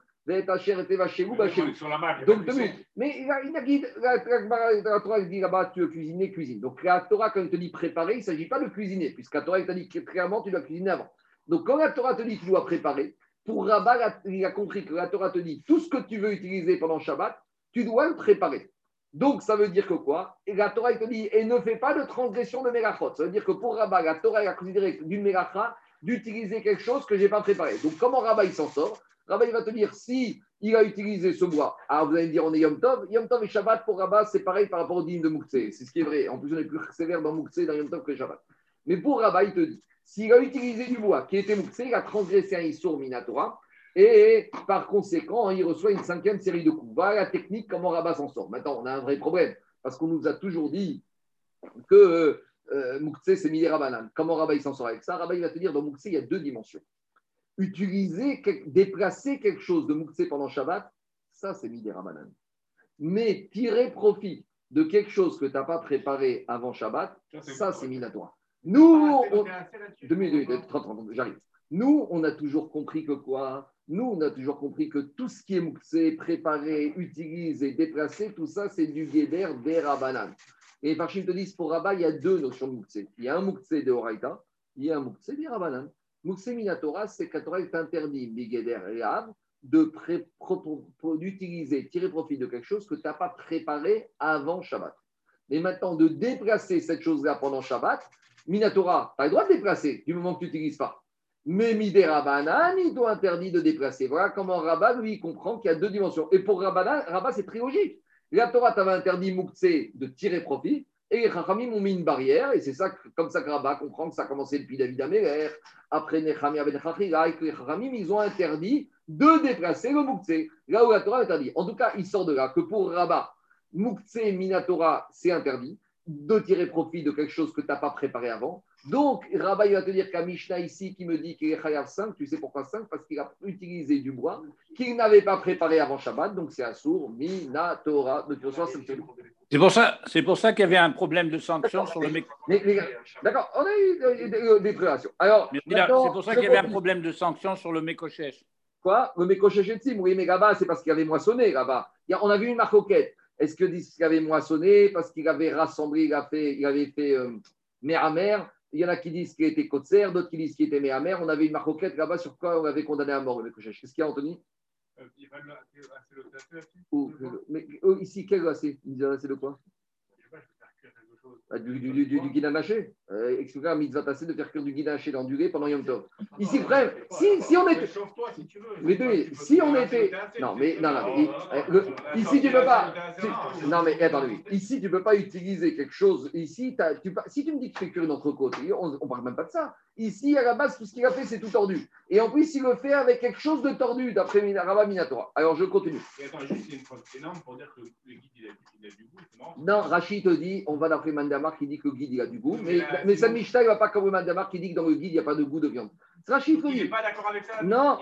Sur la marque. Donc, deux minutes. Mais la, la- la Torah dit là-bas, tu veux cuisiner, cuisine. Donc, la Torah, quand elle te dit préparer, il ne s'agit pas de cuisiner, puisque la Torah, elle t'a dit que clairement, tu dois cuisiner avant. Donc, quand la Torah te dit que tu dois préparer, pour Rabat, il a compris que la Torah te dit tout ce que tu veux utiliser pendant Shabbat, tu dois le préparer. Donc, ça veut dire que quoi? Et la Torah, elle te dit, et ne fais pas de transgression de Mélachot. Ça veut dire que pour Rabat, la Torah, elle a considéré d'une Mélacha d'utiliser quelque chose que je n'ai pas préparé. Donc, comment Rabat, il s'en sort? Il va te dire, si il a utilisé ce bois, alors vous allez me dire, on est Yom Tov. Yom Tov et Shabbat, pour Rabat, c'est pareil par rapport au dîme de Moukse. C'est ce qui est vrai. En plus, on est plus sévère dans Moukse, dans Yom Tov que Shabbat. Mais pour Rabat, il te dit, s'il a utilisé du bois qui était Moukse, il a transgressé un Issour Minatora. Et par conséquent, il reçoit une cinquième série de coups. Voilà la technique, comment Rabat s'en sort. Maintenant, on a un vrai problème, parce qu'on nous a toujours dit que euh, c'est Midera Banane. Comment Rabat s'en sort avec ça? Rabat, il va te dire, dans Moukse, il y a deux dimensions. Utiliser, déplacer quelque chose de Moukse pendant Shabbat, ça, c'est Midera Banane. Mais tirer profit de quelque chose que tu n'as pas préparé avant Shabbat, ça, c'est Minatoire. Nous, on- 30, 30, j'arrive. Nous, on a toujours compris que quoi? Nous, on a toujours compris que tout ce qui est mouxé, préparé, utilisé, déplacé, tout ça, c'est du guéber des rabanan. Et Farshim te disent, pour Rabat, il y a deux notions de mouxé. Il y a un mouxé de Horaïta, il y a un mouxé des rabanan. Mouxé minatora, c'est quand Torah est interdit, Bigéder et d'utiliser, tirer profit de quelque chose que tu n'as pas préparé avant Shabbat. Mais maintenant, de déplacer cette chose-là pendant Shabbat, Minatora, tu as le droit de déplacer du moment que tu n'utilises pas. Mais Midera Banan, il doit interdit de déplacer. Voilà comment Rabat, lui, comprend qu'il y a deux dimensions. Et pour Rabat, Rabat c'est très logique. La Torah t'avait interdit Mouktsé de tirer profit, et les Chachamim ont mis une barrière, et c'est ça, comme ça que Rabat comprend que ça a commencé depuis David Améler, après Nechemia Ben Chachira, et que les Chachamim, ils ont interdit de déplacer le Mouktsé. Là où la Torah interdit. En tout cas, il sort de là que pour Rabat, Mouktsé Minatora, c'est interdit. de tirer profit de quelque chose que tu n'as pas préparé avant. Donc, Rabat, il va te dire qu'à Mishnah ici, qui me dit qu'il est Chayav 5, tu sais pourquoi 5 Parce qu'il a utilisé du bois qu'il n'avait pas préparé avant Shabbat, donc c'est Assour, Mina, Torah, c'est pour ça, c'est pour ça qu'il y avait un problème de sanction sur le gars, D'accord, on a eu des, prépations. Alors, C'est pour ça qu'il y avait un problème de sanction sur le Mekochesh. Quoi? Le Mekoshechetzim, oui, mais là-bas, c'est parce qu'il avait moissonné, là-bas. On a vu une marcoquette. Est-ce que qu'il avait moissonné parce qu'il avait rassemblé, il, a fait, il avait fait euh, mer à mer? Il y en a qui disent qu'il était Kotser, d'autres qui disent qu'il était mer à mer. On avait une marcoquette là-bas sur quoi on avait condamné à mort le Mekoshesh. Qu'est-ce qu'il y a, Anthony Euh, il va le- le là-dessus. Ou- mais, euh, Ici, quel assez Ils disent assez de quoi Je sais pas, je peux faire cuire quelque chose. Ah, Du, du, du, du, du haché. Euh, expliquer à mitzvah tassé de faire cuire du guidon haché dans du lait pendant Yom Tov. Ici, frère, si, si on était. Chauffe-toi si tu veux. Mais deux, si on était. Non, mais non, non, mais, euh, le- ici, tu peux pas. tu- non, mais attendez, ici, tu peux pas utiliser quelque chose. Ici, tu, si tu me dis que tu fais cuire une entrecôte, on ne parle même pas de ça. Ici, à la base, tout ce qu'il a fait, c'est tout tordu. Et en plus, il le fait avec quelque chose de tordu, d'après Rabbah Minatora. Alors, je continue. Et attends, juste, il y a une preuve énorme pour dire que le guide, il a, il a du goût, c'est marrant. Non, Rachid te dit, on va d'après Mandamar qui dit que le guide, il a du goût. Mais, Mais, euh, mais. Mishnah, il va pas comme Mandamar qui dit que dans le guide, il n'y a pas de goût de viande. Rachid te Il n'est dit. pas d'accord avec ça Non,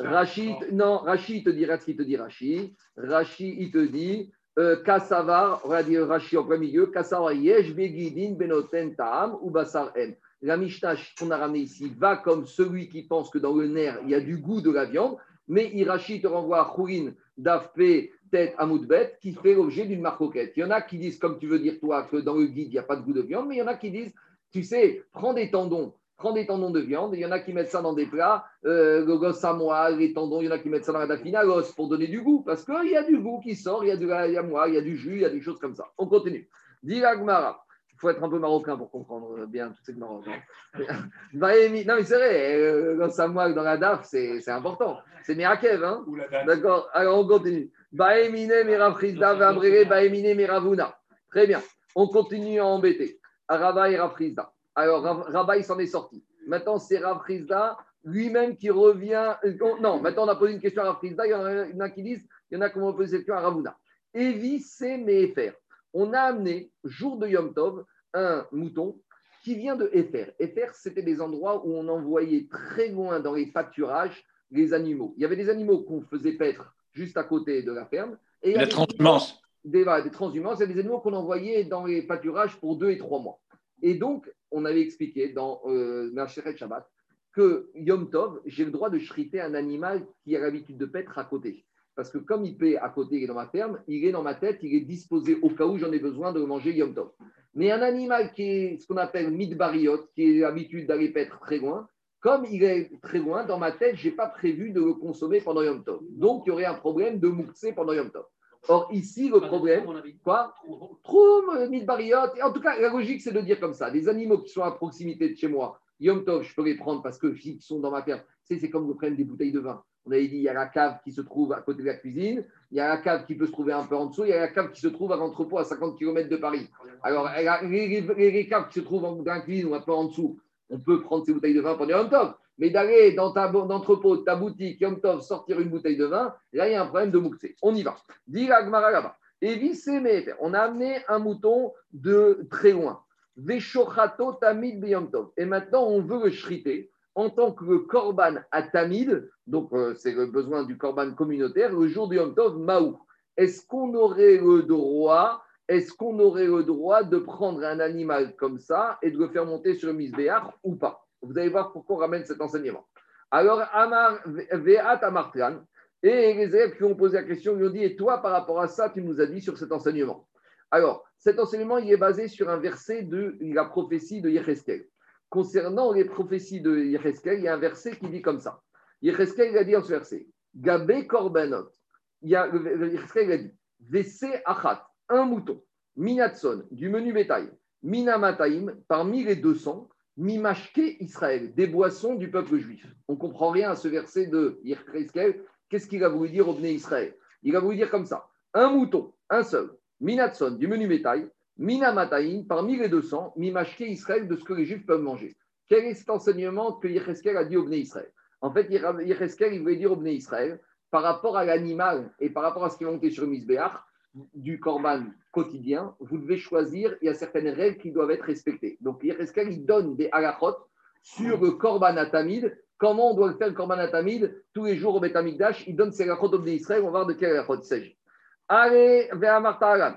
Rachid- non, Rachid te dira ce qu'il te dit, Rachid. Rachid, il te dit, euh, Kassavar, on va dire Rachid en plein milieu, Kassavar yesh begidin benoten ta'am ou basar em. La Mishnah qu'on a ramené ici va comme celui qui pense que dans le nerf, il y a du goût de la viande, mais il Rachid te renvoie à Khourin, Dafpe, tête Amoudbet, qui fait l'objet d'une marcoquette. Il y en a qui disent, comme tu veux dire toi, que dans le guide, il n'y a pas de goût de viande, mais il y en a qui disent, tu sais, prends des tendons, prends des tendons de viande, il y en a qui mettent ça dans des plats, euh, le gosse à moelle, les tendons, il y en a qui mettent ça dans la dafina l'os pour donner du goût, parce qu'il y a du goût qui sort, il y a de la il y a moelle, il y a du jus, il y a des choses comme ça. On continue. Dis Agmara. Il faut être un peu marocain pour comprendre bien tout cette Maroc. hein. Bahémi- non, mais c'est vrai, euh, le gosse à dans la daf, c'est important. C'est Mirakev, hein. D'accord, alors on continue. Très bien, on continue à embêter. Araba et Rafrizda. Alors, Rabba, il s'en est sorti. Maintenant, c'est Rafrizda lui-même qui revient. euh, on- Non, maintenant, on a posé une question à Rafrizda. Il y en a, qui disent il y en a qui vont poser cette question à Ravuna. Evi, c'est Mefer. On a amené, jour de Yom Tov, un mouton qui vient de Efer. Efer, c'était des endroits où on envoyait très loin dans les pâturages les animaux. Il y avait des animaux qu'on faisait paître juste à côté de la ferme. Et La avait des des, transhumances, c'est des animaux qu'on envoyait dans les pâturages pour deux et trois mois. Et donc, on avait expliqué dans euh, Shabbat que Yom Tov, j'ai le droit de shriter un animal qui a l'habitude de paître à côté. Parce que comme il paie à côté, il est dans ma ferme, il est dans ma tête, il est disposé au cas où j'en ai besoin de manger Yom Tov. Mais un animal qui est ce qu'on appelle midbariot, qui a l'habitude d'aller paître très loin, comme il est très loin, dans ma tête, je n'ai pas prévu de le consommer pendant Yom Tov. Donc, il y aurait un problème de mouktsé pendant Yom Tov. Or, ici, le problème, quoi Troum, Midbariot. En tout cas, la logique, c'est de dire comme ça des animaux qui sont à proximité de chez moi, Yom Tov, je peux les prendre parce que s'ils sont dans ma ferme, sais, c'est comme vous prennent des bouteilles de vin. On avait dit, il y a la cave qui se trouve à côté de la cuisine, il y a la cave qui peut se trouver un peu en dessous, il y a la cave qui se trouve à l'entrepôt à 50 km de Paris. Alors, les, les- les caves qui se trouvent en- dans la cuisine ou un peu en dessous, on peut prendre ces bouteilles de vin pendant Yom Tov. Mais d'aller dans ta entrepôt, ta boutique, Yom Tov, sortir une bouteille de vin, là, il y a un problème de mouktsé. On y va. Dis là-bas. Et on a amené un mouton de très loin. Veshochato tamid beyom tov. Et maintenant, on veut le shriter en tant que le korban à tamid, donc euh, c'est le besoin du korban communautaire, le jour du yom tov, maou. Est-ce qu'on aurait le droit, est-ce qu'on aurait le droit de prendre un animal comme ça et de le faire monter sur le misbéach ou pas? Vous allez voir pourquoi on ramène cet enseignement. Alors, Amar Ve'at Amartran, et les élèves qui ont posé la question lui ont dit Et toi, par rapport à ça, tu nous as dit sur cet enseignement Alors, cet enseignement, il est basé sur un verset de la prophétie de Yecheskel. Concernant les prophéties de Yecheskel, il y a un verset qui dit comme ça Yecheskel, il a dit en ce verset Gabé Korbanot. Il a, a dit Vese Achat, un mouton, Minatson, du menu bétail, Minamataim, parmi les 200, Mimashke Israël, des boissons du peuple juif. On ne comprend rien à ce verset de Yecheskel. Qu'est-ce qu'il a voulu dire au Israël? Il a voulu dire comme ça un mouton, un seul, Minatson, du menu bétail, Minamataim, parmi les 200, Mimashke Israël, de ce que les juifs peuvent manger. Quel est cet enseignement que Yecheskel a dit au Israël? En fait, Yecheskel, il voulait dire au Israël, par rapport à l'animal et par rapport à ce qui est monté sur Misbéach, du korban quotidien, vous devez choisir, il y a certaines règles qui doivent être respectées. Donc, Yereskel, il donne des halachot sur le korban atamid, comment on doit faire le korban atamid? Tous les jours au Beth Amikdash. Il donne ses halachot au Israël, on va voir de quel halachot il s'agit. Allez, vers Amartaran.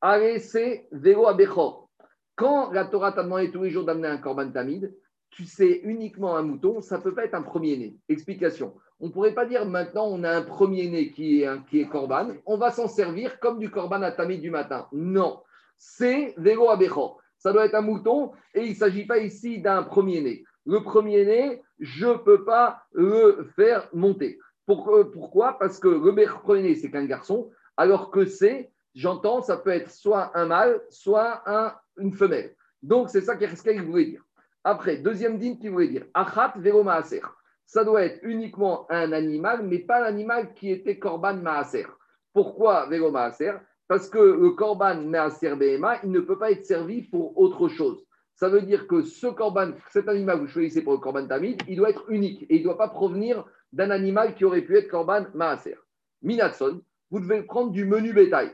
Allez, c'est vélo à Bechor. Quand la Torah t'a demandé tous les jours d'amener un korban tamid, tu sais uniquement un mouton, ça ne peut pas être un premier-né. Explication. On ne pourrait pas dire maintenant on a un premier-né qui est, un, qui est korban, on va s'en servir comme du korban à tamid du matin. Non, c'est vélo à Bechor. Ça doit être un mouton et il ne s'agit pas ici d'un premier-né. Le premier-né, je ne peux pas le faire monter. Pour- pourquoi? Parce que le premier-né, c'est qu'un garçon, alors que c'est, j'entends, ça peut être soit un mâle, soit un- une femelle. Donc, c'est ça qu'il voulait dire. Après, deuxième dîme qu'il voulait dire, Achat vero maaser. Ça doit être uniquement un animal, mais pas l'animal qui était korban maaser. Pourquoi vero maaser? Parce que le korban maaser behema, il ne peut pas être servi pour autre chose. Ça veut dire que ce korban, cet animal que vous choisissez pour le korban tamid, il doit être unique et il ne doit pas provenir d'un animal qui aurait pu être korban maaser. Minatson, vous devez prendre du menu bétail.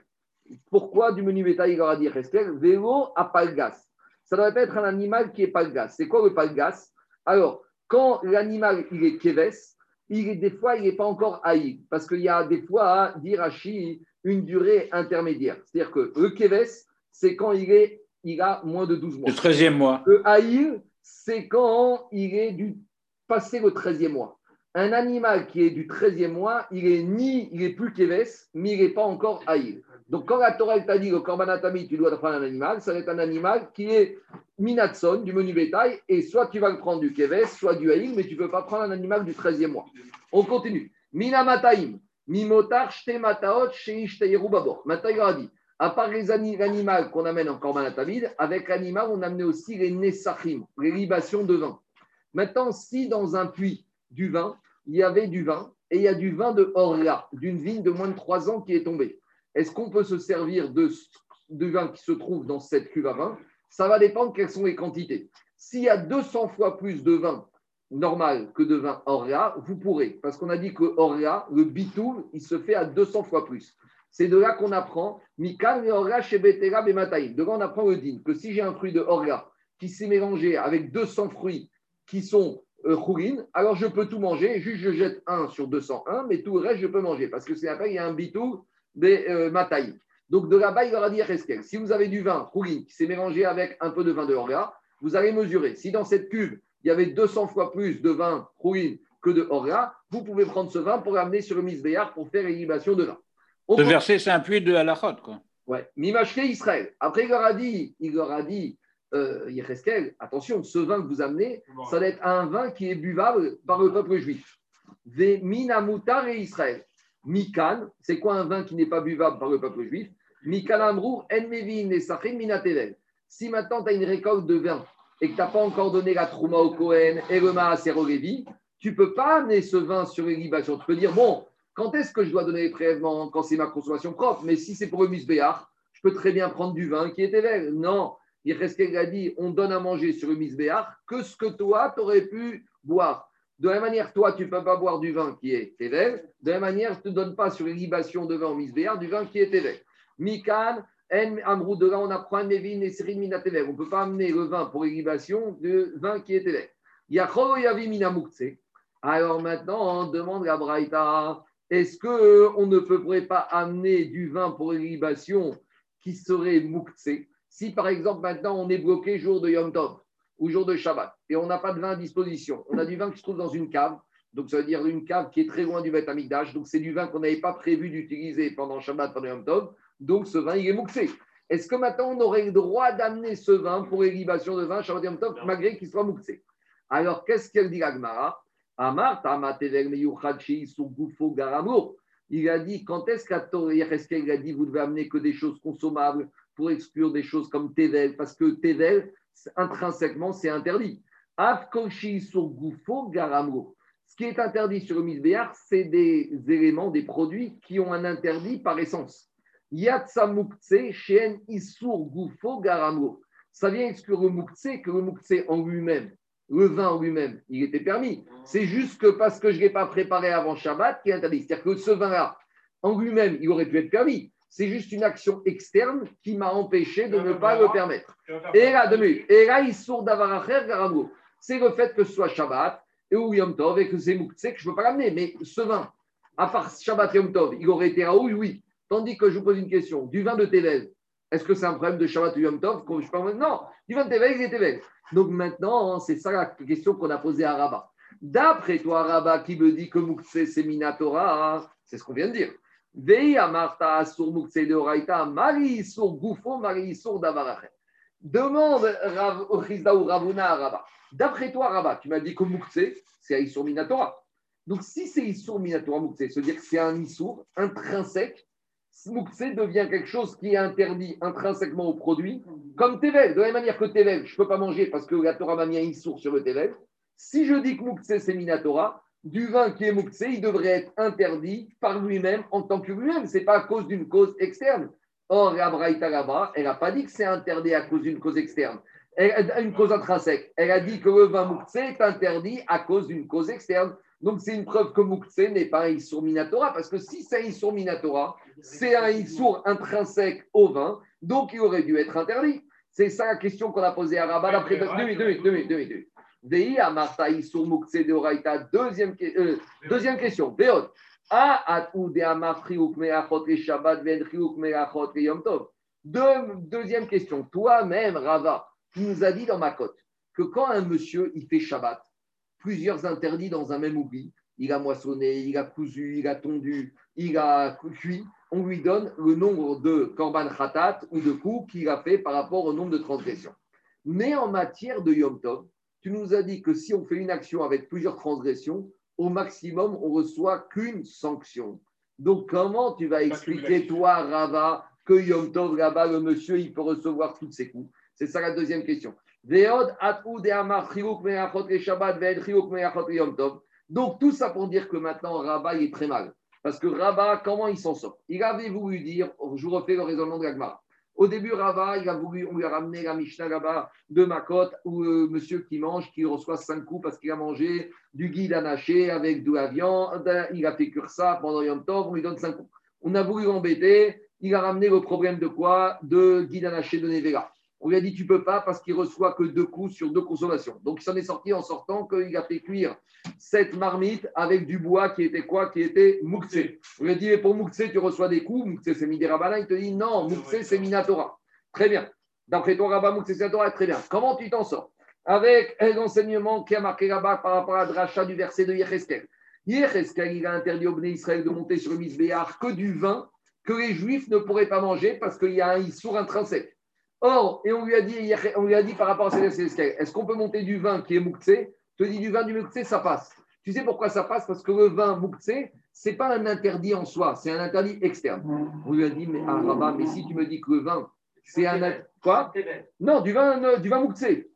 Pourquoi du menu bétail Il aura dit Reskel, vélo à palgas. Ça doit être un animal qui est palgas. C'est quoi le palgas Alors, quand l'animal il est keves, il est, des fois, il n'est pas encore haï. Parce qu'il y a des fois, dire Hachi, une durée intermédiaire. C'est-à-dire que le keves, c'est quand il, est, il a moins de 12 mois. Le 13e mois. Le haïr, c'est quand il est du passé le 13e mois. Un animal qui est du 13e mois, il est ni, il est plus keves, mais il n'est pas encore haïr. Donc, quand la Torah t'a dit le korban atami, tu dois prendre un animal, ça va être un animal qui est minatson, du menu bétail, et soit tu vas le prendre du keves, soit du haïr, mais tu ne peux pas prendre un animal du 13e mois. On continue. Minamataim, mimotar, shtemataot, sheish babor. Il aura dit, à part les ani- l'animal qu'on amène en korban atamid, avec l'animal, on amenait aussi les nessachim, les libations de vin. Maintenant, si dans un puits du vin, il y avait du vin, et il y a du vin de Orla, d'une vigne de moins de 3 ans qui est tombée, est-ce qu'on peut se servir de, de vin qui se trouve dans cette cuve à vin? Ça va dépendre quelles sont les quantités. S'il y a 200 fois plus de vin normal que de vin Orla, vous pourrez. Parce qu'on a dit que Orla, le bitou, il se fait à 200 fois plus. C'est de là qu'on apprend Mikan et Orla chez Betera. De là, on apprend que si j'ai un fruit de Orla qui s'est mélangé avec 200 fruits qui sont euh, alors je peux tout manger. Juste, je jette un sur 201, mais tout le reste, je peux manger. Parce que c'est après, il y a un bitou des euh, Mataï. Donc de là-bas, il aura dit à Reskel, si vous avez du vin chourine qui s'est mélangé avec un peu de vin de Orla, vous allez mesurer. Si dans cette cuve, il y avait 200 fois plus de vin chourine que de Orla, vous pouvez prendre ce vin pour l'amener sur le misbéar pour faire l'élibation de vin. On Ce verset, c'est un puits de halachot, quoi. Ouais, Mimashke Israël. Après, il leur a dit, il leur a dit, euh, attention, ce vin que vous amenez, ça doit être un vin qui est buvable par le peuple juif. Ve Minamutar et Israël. Mikan, c'est quoi un vin qui n'est pas buvable par le peuple juif? Mikan Amrou, En Mevin et Sachin Minatevel. Si maintenant tu as une récolte de vin et que tu n'as pas encore donné la Trouma au Kohen et le Maaser tu ne peux pas amener ce vin sur les libations. Tu peux dire, bon, quand est-ce que je dois donner les prélèvements Quand c'est ma consommation propre? Mais si c'est pour le misbéar, je peux très bien prendre du vin qui est ével. Non, Yereskel a dit on donne à manger sur le misbéar que ce que toi, tu aurais pu boire. De la même manière, toi, tu ne peux pas boire du vin qui est ével. De la même manière, je ne te donne pas sur les libations de vin au misbéar du vin qui est ével. Mikan, En Amrou, de là, on apprend Nevin et Sirin Minatevel. On ne peut pas amener le vin pour les libations de vin qui est ével. Yachol Yavi Minamukse. Alors maintenant, on demande la Braïta est-ce qu'on ne pourrait pas amener du vin pour les libations qui serait mouktsé Si par exemple maintenant on est bloqué jour de Yom Tov ou jour de Shabbat. Et on n'a pas de vin à disposition, on a du vin qui se trouve dans une cave, donc ça veut dire une cave qui est très loin du Beth Amikdash, donc c'est du vin qu'on n'avait pas prévu d'utiliser pendant Shabbat, pendant Yom Tov, donc ce vin il est mouxé. Est-ce que maintenant on aurait le droit d'amener ce vin pour les libations de vin Shabbat Yom Tov malgré qu'il soit mouxé? Alors qu'est-ce qu'elle dit Garamour. Il a dit quand est-ce qu'à a dit vous devez amener que des choses consommables pour exclure des choses comme Tevel parce que Tevel intrinsèquement c'est interdit. Ce qui est interdit sur le misbéar, c'est des éléments, des produits qui ont un interdit par essence. Yatsa Mukse Shen Isur Gufo Garamour. Ça vient exclure le Mukse que le Mukse en lui-même le vin en lui-même, il était permis. C'est juste que parce que je ne l'ai pas préparé avant Shabbat qui est interdit. C'est-à-dire que ce vin-là, en lui-même, il aurait pu être permis. C'est juste une action externe qui m'a empêché de ne pas le permettre. Et là, deux minutes. Et là, il sourd d'avaracher garamgo. C'est le fait que ce soit Shabbat et ou Yom Tov et que c'est que je ne peux pas l'amener. Mais ce vin, à part Shabbat et Yom Tov, il aurait été Raoui, oui. Tandis que je vous pose une question. Du vin de Tevel, est-ce que c'est un problème de Shabbat ou Yom Tov? Je parle- Non, du vin de Tevel, il est. Donc maintenant, hein, c'est ça la question qu'on a posée à Rabat. D'après toi, Rabat, qui me dit que Moukse c'est Minatora, hein, c'est ce qu'on vient de dire. Demande Rav, à. D'après toi, Rabat, tu m'as dit que Moukse, c'est Issour Minatora. Donc si c'est Issour Minatora Moukse, veut dire que c'est un Issour intrinsèque. Moukse devient quelque chose qui est interdit intrinsèquement au produit, comme Tevel. De la même manière que Tevel, je ne peux pas manger parce que la Torah m'a mis un Issour sur le Tevel. Si je dis que Moukse, c'est Minatora, du vin qui est Moukse, il devrait être interdit par lui-même en tant que lui-même. Ce n'est pas à cause d'une cause externe. Or, la Braïta là-bas, elle n'a pas dit que c'est interdit à cause d'une cause externe, Elle- une cause intrinsèque. Elle a dit que le vin Moukse est interdit à cause d'une cause externe. Donc, c'est une preuve que Moukse n'est pas un Issour Minatora, parce que si c'est un Issour Minatora, c'est un Issour intrinsèque au vin, donc il aurait dû être interdit. C'est ça la question qu'on a posée à Rabat après deux minutes, deux minutes, deux minutes, Moukse de. Deuxième, euh, deuxième question. Béot. De meachot et Shabbat meachot et Yom Tov. Deux- deuxième question. Toi-même, Rava, tu nous as dit dans ma cote que quand un monsieur il fait Shabbat, plusieurs interdits dans un même oubli, il a moissonné, il a cousu, il a tondu, il a cuit, on lui donne le nombre de korban khatat ou de coups qu'il a fait par rapport au nombre de transgressions. Mais en matière de Yom Tov, tu nous as dit que si on fait une action avec plusieurs transgressions, au maximum, on reçoit qu'une sanction. Donc, comment tu vas expliquer, toi, Rava, que Yom Tov, là-bas, le monsieur, il peut recevoir tous ses coups? C'est ça la deuxième question. Donc, tout ça pour dire que maintenant, Rabat, il est très mal. Parce que Rabat, comment il s'en sort? Il avait voulu dire, je vous refais le raisonnement de l'Agmara. Au début, Rabat, il a voulu, on lui a ramené la Mishnah là-bas de Makot, où euh, monsieur qui mange, qui reçoit cinq coups parce qu'il a mangé du guide anaché avec de la viande, il a fait cuire ça pendant Yom Tov, on lui donne cinq coups. On a voulu l'embêter, il a ramené le problème de quoi? De guide anaché de Nevera. On lui a dit tu peux pas parce qu'il reçoit que deux coups sur deux consommations. Donc il s'en est sorti en sortant qu'il a fait cuire cette marmite avec du bois qui était quoi? Qui était moukse. On lui a dit mais pour moukse tu reçois des coups, moukse c'est midérabala. Il te dit non, moukse c'est minatora. Très bien. D'après toi, Rabat, moukse c'est minatora, très bien. Comment tu t'en sors? Avec un enseignement qui a marqué là-bas par rapport à dracha du verset de Yecheskel. Yecheskel, il a interdit au Bnei Israël de monter sur le misbéar que du vin que les juifs ne pourraient pas manger parce qu'il y a un issour intrinsèque. Or, et on lui a dit, on lui a dit par rapport à ces est-ce qu'on peut monter du vin qui est mouktsé te dis du vin du mouktsé, ça passe. Tu sais pourquoi ça passe? Parce que le vin mouktsé, ce n'est pas un interdit en soi, c'est un interdit externe. On lui a dit, mais ah, Rabat, mais si tu me dis que le vin, c'est un. Quoi? Non, du vin, euh, du vin mouktsé.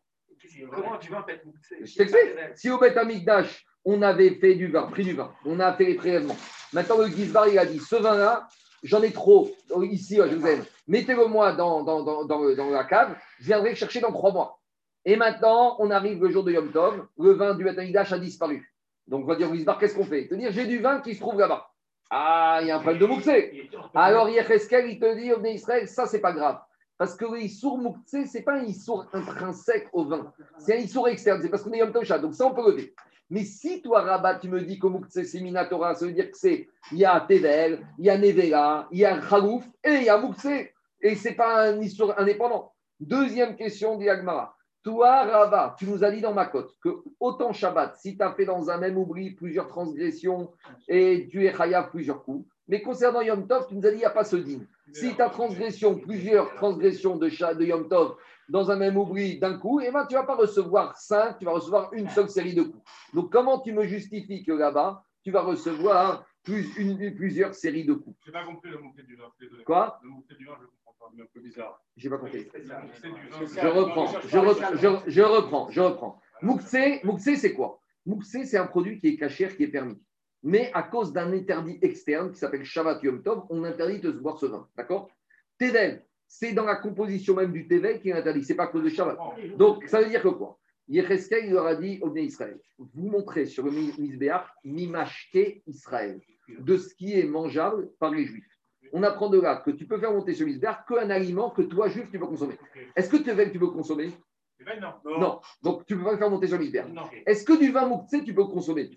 Comment tu vas être Je t'explique. Si au Beth Amikdash, on avait fait du vin, pris du vin, on a fait les prélèvements. Maintenant, le Gizbar, il a dit ce vin-là, j'en ai trop euh, ici à Jérusalem. Mettez-le moi dans, dans, dans, dans, la cave, je viendrai le chercher dans trois mois. Et maintenant, on arrive le jour de Yom Tov, le vin du Beth Amikdash a disparu. Donc, on va dire au Gizbar, qu'est-ce qu'on fait? Te dire, j'ai du vin qui se trouve là-bas. Ah, il y a un problème de Mouxé. Alors, Yecheskel, il te dit, Bnei Israël, ça, c'est pas grave. Parce que le Issour Mouktsé, ce n'est pas un Issour intrinsèque au vin. C'est un Issour externe. C'est parce qu'on est Yom Tov Shad. Donc, ça, on peut lever. Mais si toi, Rabat, tu me dis que Mouktsé, c'est Minatora, ça veut dire que c'est, il y a Tevel, il y a Nevela, il y a Khalouf et il y a Mouktsé. Et ce n'est pas un Issour indépendant. Deuxième question d'Iagmara. Toi, Rabat, tu nous as dit dans ma cote que autant Shabbat, si tu as fait dans un même oubli plusieurs transgressions et tu es chayav plusieurs coups, mais concernant Yom Tov, tu nous as dit qu'il n'y a pas ce din. Si ta transgression, plusieurs transgressions de, de Yom Tov dans un même oubli d'un coup, eh ben, tu ne vas pas recevoir cinq, tu vas recevoir une seule série de coups. Donc, comment tu me justifies que là-bas, tu vas recevoir plus, une, plusieurs séries de coups? Je n'ai pas compris le montée du vin. je. Quoi? Le montée du vin, je ne comprends pas. C'est un peu bizarre. J'ai pas compris. Je reprends, je reprends, je, je reprends, je reprends. Mouktsé, c'est quoi? Mouktsé, c'est un produit qui est cachère, qui est permis. Mais à cause d'un interdit externe qui s'appelle Shabbat Yom Tov, on interdit de se boire ce vin. D'accord? Tevel, c'est dans la composition même du Tevel qui est interdit. C'est pas à cause de Shabbat. Donc, ça veut dire que quoi? Yecheskel, il leur a dit au Israël vous montrez sur le Misbéach, Mimashke Israël, de ce qui est mangeable par les Juifs. On apprend de là que tu peux faire monter sur Misbéach qu'un aliment que toi, juif, tu peux consommer. Est-ce que Tevel, tu peux consommer? Non. Non. Donc, tu ne peux pas le faire monter sur Misbéach. Non. Est-ce que du vin mouktsé, tu peux consommer?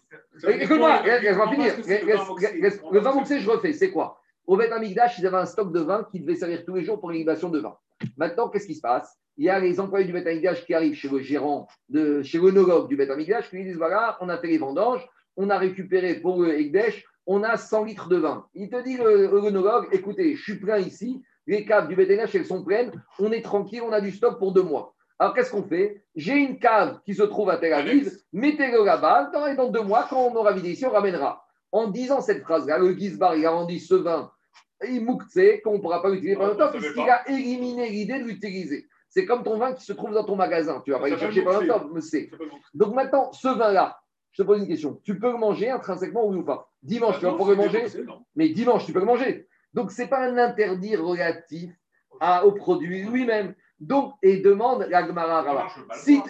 Écoute-moi, laisse-moi il- finir. que le vin Le mouktsé, je refais. C'est quoi? Au Beth Amikdash, ils avaient un stock de vin qui devait servir tous les jours pour l'élevation de vin. Maintenant, qu'est-ce qui se passe? Il y a les employés du Beth Amikdash qui arrivent chez le gérant, de, chez l'onologue du Beth Amikdash, qui lui disent voilà, on a fait les vendanges, on a récupéré pour le Ekdesh, on a 100 litres de vin. Il te dit, le l'onologue, écoutez, je suis plein ici, les caves du Beth Amikdash, elles sont pleines, on est tranquille, on a du stock pour deux mois. Alors, qu'est-ce qu'on fait? J'ai une cave qui se trouve à Tel Aviv, mettez-le là-bas, dans, et dans deux mois, quand on aura vidé ici, on ramènera. En disant cette phrase-là, le Gizbar, il a rendu ce vin Mouktsé, qu'on ne pourra pas l'utiliser pendant longtemps, puisqu'il a éliminé l'idée de l'utiliser. C'est comme ton vin qui se trouve dans ton magasin. Tu vas pas s'appelle chercher pendant longtemps, mais c'est. Donc maintenant, ce vin-là, je te pose une question. Tu peux le manger intrinsèquement oui ou pas? Dimanche, tu vas Ah pouvoir le manger mais dimanche, tu peux le manger. Donc, ce n'est pas un interdit relatif à- au produit lui-même. Donc, et demande la Gemara le Si.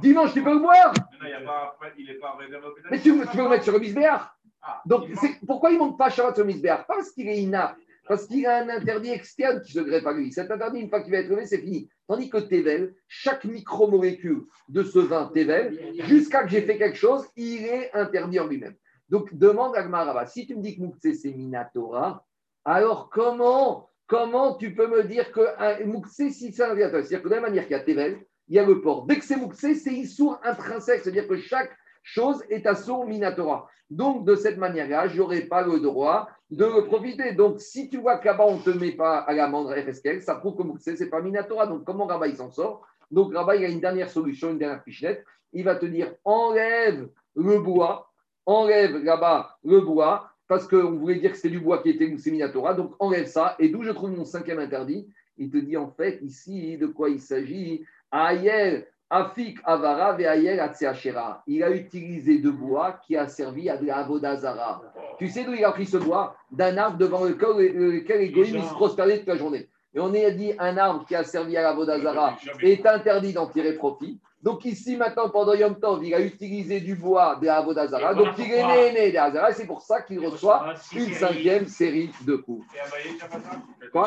Dimanche. tu peux le boire, Mais non, il y a pas- il n'est pas réservé au pétard. mais tu, tu peux le mettre sur le misbéach. Ah, Donc, pourquoi il ne monte pas Shabbat sur le misbéach Parce qu'il est inapte. Parce qu'il a un interdit externe qui se greffe à lui. Cet interdit, une fois qu'il va être levé, c'est fini. Tandis que Tevel, chaque micromolécule de ce vin Tevel, jusqu'à que j'ai fait quelque chose, il est interdit en lui-même. Donc, demande à Gmarava, si tu me dis que Mouktsé, c'est Minatora, alors comment, comment tu peux me dire que Mouktsé, si c'est un C'est-à-dire que de la même manière qu'il y a Tevel, il y a le port. Dès que c'est Mouktsé, c'est Issour intrinsèque, c'est-à-dire que chaque chose est Assour Minatora. Donc, de cette manière-là, je n'aurai pas le droit de profiter. Donc, si tu vois que là-bas, on ne te met pas à l'amende FSKL, ça prouve que ce n'est pas Minatora. Donc, comment Rabat, il s'en sort? Donc, Rabat, il a une dernière solution, une dernière pichenette. Il va te dire enlève le bois, enlève là-bas le bois, parce qu'on voulait dire que c'était du bois qui était Moussé Minatora. Donc, enlève ça. Et d'où je trouve mon cinquième interdit? Il te dit en fait ici de quoi il s'agit? Ayer, Afik Avara. Il a utilisé de bois qui a servi à de la Avodazara. Tu sais d'où il a pris ce bois? D'un arbre devant lequel, lequel les goïms, se prosternaient toute la journée. Et on a dit un arbre qui a servi à la Vodazara est interdit d'en tirer profit. Donc ici, maintenant, pendant Yom Tov, il a utilisé du bois de la Donc il est né, né de la. C'est pour ça qu'il reçoit une cinquième série de coups.